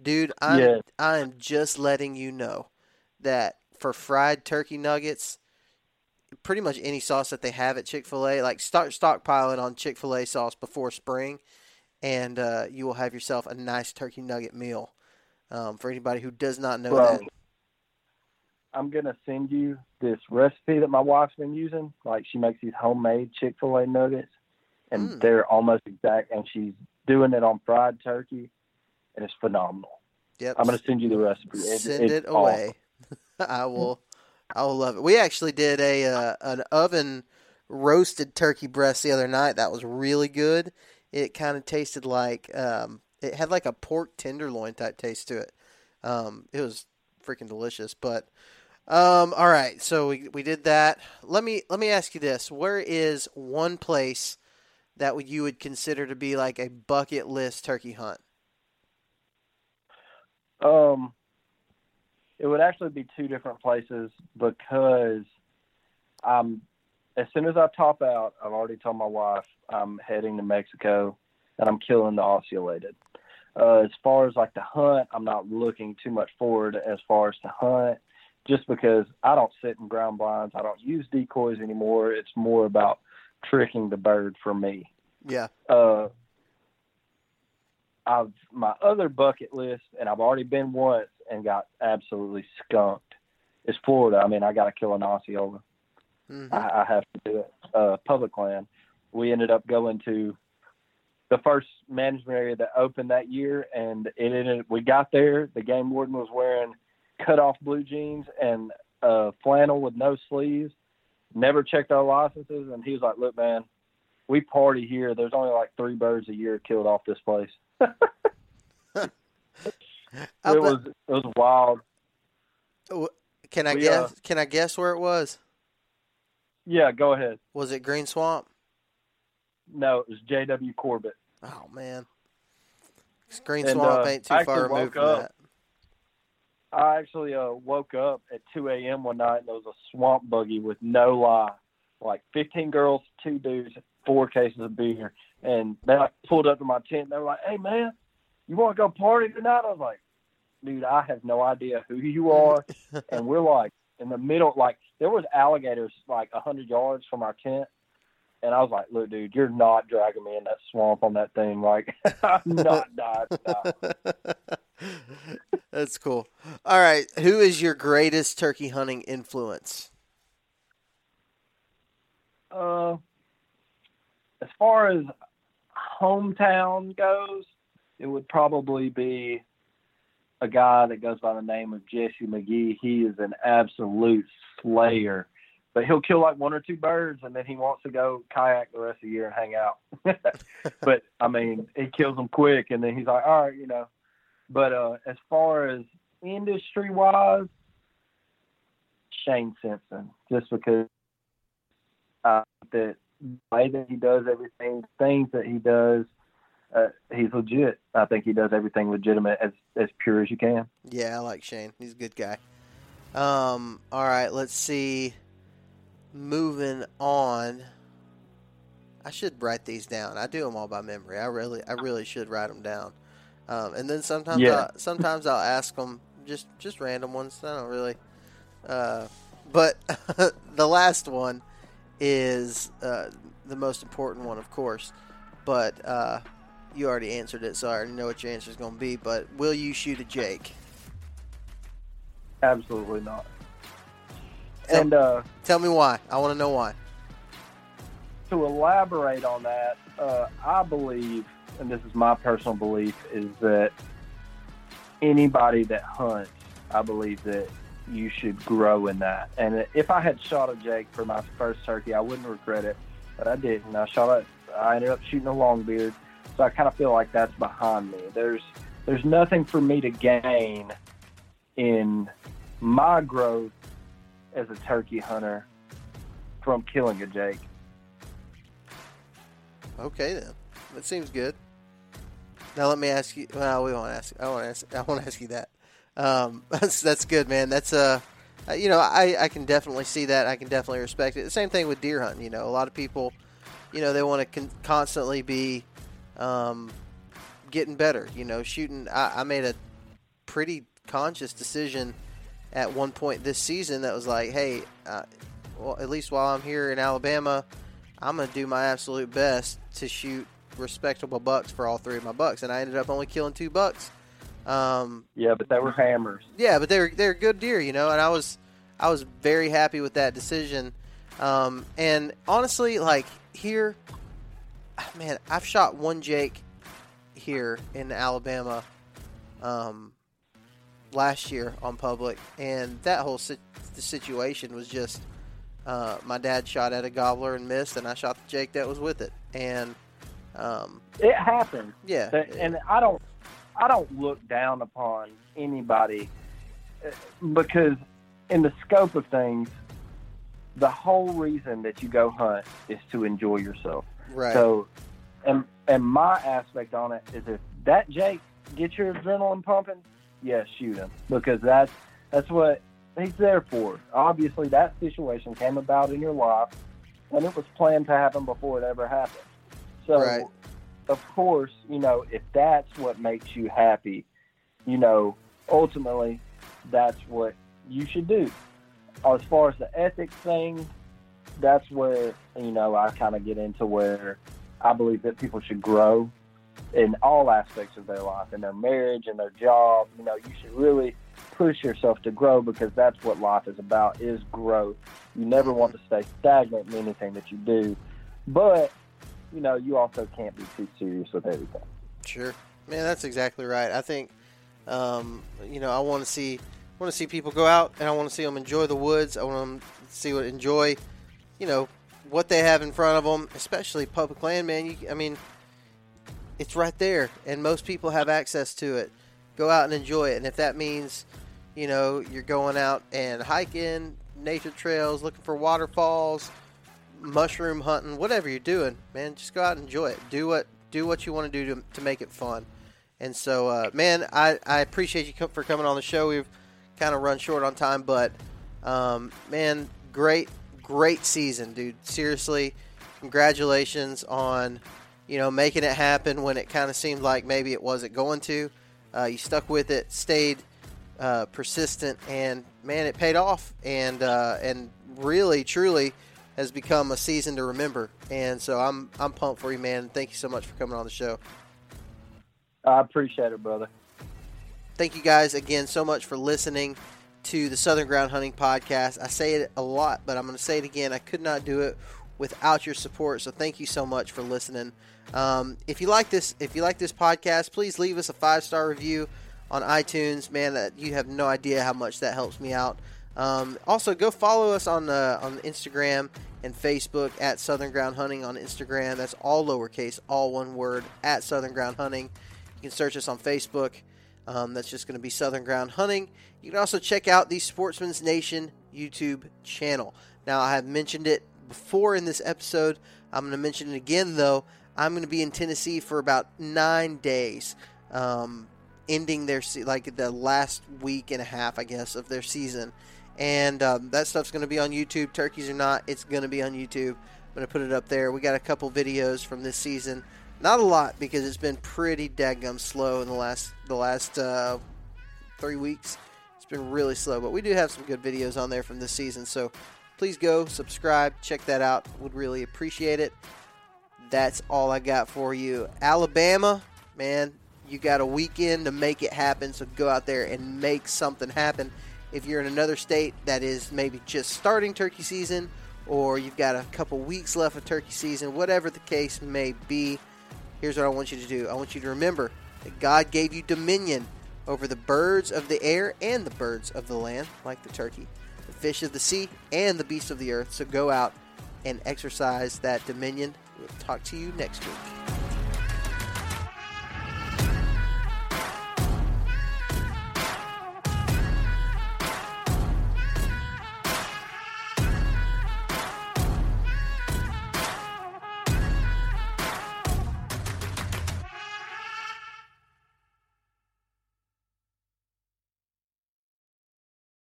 dude. I'm yeah. I am just letting you know that for fried turkey nuggets, pretty much any sauce that they have at Chick Fil A, like start stockpiling on Chick Fil A sauce before spring, and uh, you will have yourself a nice turkey nugget meal. Um, for anybody who does not know Bro, that. I'm gonna send you this recipe that my wife's been using. Like she makes these homemade Chick Fil A nuggets, and mm. they're almost exact. And she's doing it on fried turkey, and it's phenomenal. Yep. I'm gonna send you the recipe. It, send it away. Awesome. [LAUGHS] I will. I will love it. We actually did a uh, an oven roasted turkey breast the other night. That was really good. It kind of tasted like um, it had like a pork tenderloin type taste to it. Um, it was freaking delicious. But um, all right, so we, we did that. Let me let me ask you this: Where is one place that you would consider to be like a bucket list turkey hunt? Um, it would actually be two different places because um, as soon as I top out, I've already told my wife I'm heading to Mexico and I'm killing the ocellated. Uh, as far as like the hunt, I'm not looking too much forward as far as the hunt, just because I don't sit in ground blinds. I don't use decoys anymore. It's more about tricking the bird for me. Yeah. Uh, I've my other bucket list, and I've already been once and got absolutely skunked. Is Florida. I mean, I got to kill an Osceola. Hmm I, I have to do it. Uh, public land. We ended up going to the first management area that opened that year, and it ended. We got there. The game warden was wearing cut off blue jeans and uh, flannel with no sleeves. Never checked our licenses, and he was like, "Look, man, we party here. There's only like three birds a year killed off this place. [LAUGHS] It was it was wild. Can I we, guess? uh, can I guess where it was? Yeah, go ahead. Was it Green Swamp? No, it was J.W. Corbett. Oh man, Green And, Swamp uh, ain't too I far removed from up. that. I actually uh, woke up at 2 a.m. one night and there was a swamp buggy with no lie, like 15 girls, two dudes, four cases of beer, and they like pulled up to my tent. They were like, "Hey man, you want to go party tonight?" I was like, "Dude, I have no idea who you are," [LAUGHS] and we're like in the middle, like there was alligators like a hundred yards from our tent. And I was like, "Look, dude, you're not dragging me in that swamp on that thing. Like, [LAUGHS] I'm not dying. [LAUGHS] That's cool. All right, who is your greatest turkey hunting influence? Uh, as far as hometown goes, it would probably be a guy that goes by the name of Jesse McGee. He is an absolute slayer, but he'll kill like one or two birds, and then he wants to go kayak the rest of the year and hang out. [LAUGHS] but I mean, he kills them quick, and then he's like, all right, you know. But uh, as far as industry wise, Shane Simpson, just because uh, that the way that he does everything, things that he does, uh, he's legit. I think he does everything legitimate as as pure as you can. Yeah, I like Shane. He's a good guy. Um, all right, let's see. Moving on. I should write these down. I do them all by memory. I really, I really should write them down. Um, and then sometimes, Yeah. I, sometimes I'll ask them just, just random ones. I don't really. Uh, but [LAUGHS] the last one is uh, the most important one, of course. But uh, you already answered it, so I already know what your answer is going to be. But will you shoot a Jake? Absolutely not. Tell- And uh, Tell me why. I want to know why. to elaborate on that, uh, I believe, and this is my personal belief, is that anybody that hunts, I believe that you should grow in that. And if I had shot a Jake for my first turkey, I wouldn't regret it, but I didn't. I shot it. I ended up shooting a longbeard, so I kind of feel like that's behind me. There's there's nothing for me to gain in my growth as a turkey hunter from killing a Jake. Okay then. That seems good. Now let me ask you. Well, we won't ask. I want to ask. I want to ask you that. Um, [LAUGHS] that's that's good, man. That's a, uh, you know, I I can definitely see that. I can definitely respect it. The same thing with deer hunting. You know, a lot of people, you know, they want to con- constantly be, um, getting better. You know, shooting. I, I made a pretty conscious decision at one point this season that was like, hey, uh, well, at least while I'm here in Alabama, I'm gonna do my absolute best to shoot respectable bucks for all three of my bucks, and I ended up only killing two bucks. Um, Yeah, but they were hammers. yeah, but they're they're good deer, you know, and I was I was very happy with that decision. Um, and honestly, like here, man, I've shot one Jake here in Alabama um, last year on public, and that whole si- the situation was just uh, my dad shot at a gobbler and missed, and I shot the Jake that was with it, and um, It happened, yeah, and I don't, I don't look down upon anybody uh, because, in the scope of things, the whole reason that you go hunt is to enjoy yourself. Right, So, and and my aspect on it is if that Jake gets your adrenaline pumping, yes, shoot him because that's that's what he's there for. Obviously, that situation came about in your life, and it was planned to happen before it ever happened. So, Right. of course, you know, if that's what makes you happy, you know, ultimately, that's what you should do. As far as the ethics thing, that's where you know I kind of get into where I believe that people should grow in all aspects of their life, in their marriage, in their job. You know, you should really push yourself to grow because that's what life is about is growth. You never want to stay stagnant in anything that you do. But, you know, you also can't be too serious with everything. Sure. Man, that's exactly right. I think um, you know, I want to see I want to see people go out and I want to see them enjoy the woods. I want them to see what enjoy, you know, what they have in front of them, especially public land, man. You, I mean, it's right there, and most people have access to it. Go out and enjoy it, and if that means, you know, you're going out and hiking, nature trails, looking for waterfalls, mushroom hunting, whatever you're doing, man, just go out and enjoy it. Do what do what you want to do to, to make it fun. And so, uh, man, I, I appreciate you for coming on the show. We've kind of run short on time, but um, man, great, great season, dude. Seriously, congratulations on you know making it happen when it kind of seemed like maybe it wasn't going to. Uh, you stuck with it, stayed uh, persistent, and man, it paid off. And uh, and really, truly, has become a season to remember. And so I'm I'm pumped for you, man. Thank you so much for coming on the show. I appreciate it, brother. Thank you guys again so much for listening to the Southern Ground Hunting Podcast. I say it a lot, but I'm going to say it again. I could not do it without your support. So thank you so much for listening. Um, if you like this, if you like this podcast, please leave us a five star review on iTunes. Man, that you have no idea how much that helps me out. Um, also, go follow us on uh, on Instagram and Facebook at Southern Ground Hunting on Instagram. That's all lowercase, all one word at Southern Ground Hunting. You can search us on Facebook. Um, that's just going to be Southern Ground Hunting. You can also check out the Sportsman's Nation YouTube channel. Now, I have mentioned it before in this episode. I'm going to mention it again, though. I'm going to be in Tennessee for about nine days, um, ending their se- like the last week and a half, I guess, of their season. And um, that stuff's going to be on YouTube. Turkeys or not, it's going to be on YouTube. I'm going to put it up there. We got a couple videos from this season. Not a lot because it's been pretty daggum slow in the last the last uh, three weeks. It's been really slow, but we do have some good videos on there from this season. So please go subscribe, check that out. Would really appreciate it. That's all I got for you. Alabama, man, you got a weekend to make it happen. So go out there and make something happen. If you're in another state that is maybe just starting turkey season or you've got a couple weeks left of turkey season, whatever the case may be, here's what I want you to do. I want you to remember that God gave you dominion over the birds of the air and the birds of the land, like the turkey, the fish of the sea, and the beasts of the earth. So go out and exercise that dominion. We'll talk to you next week.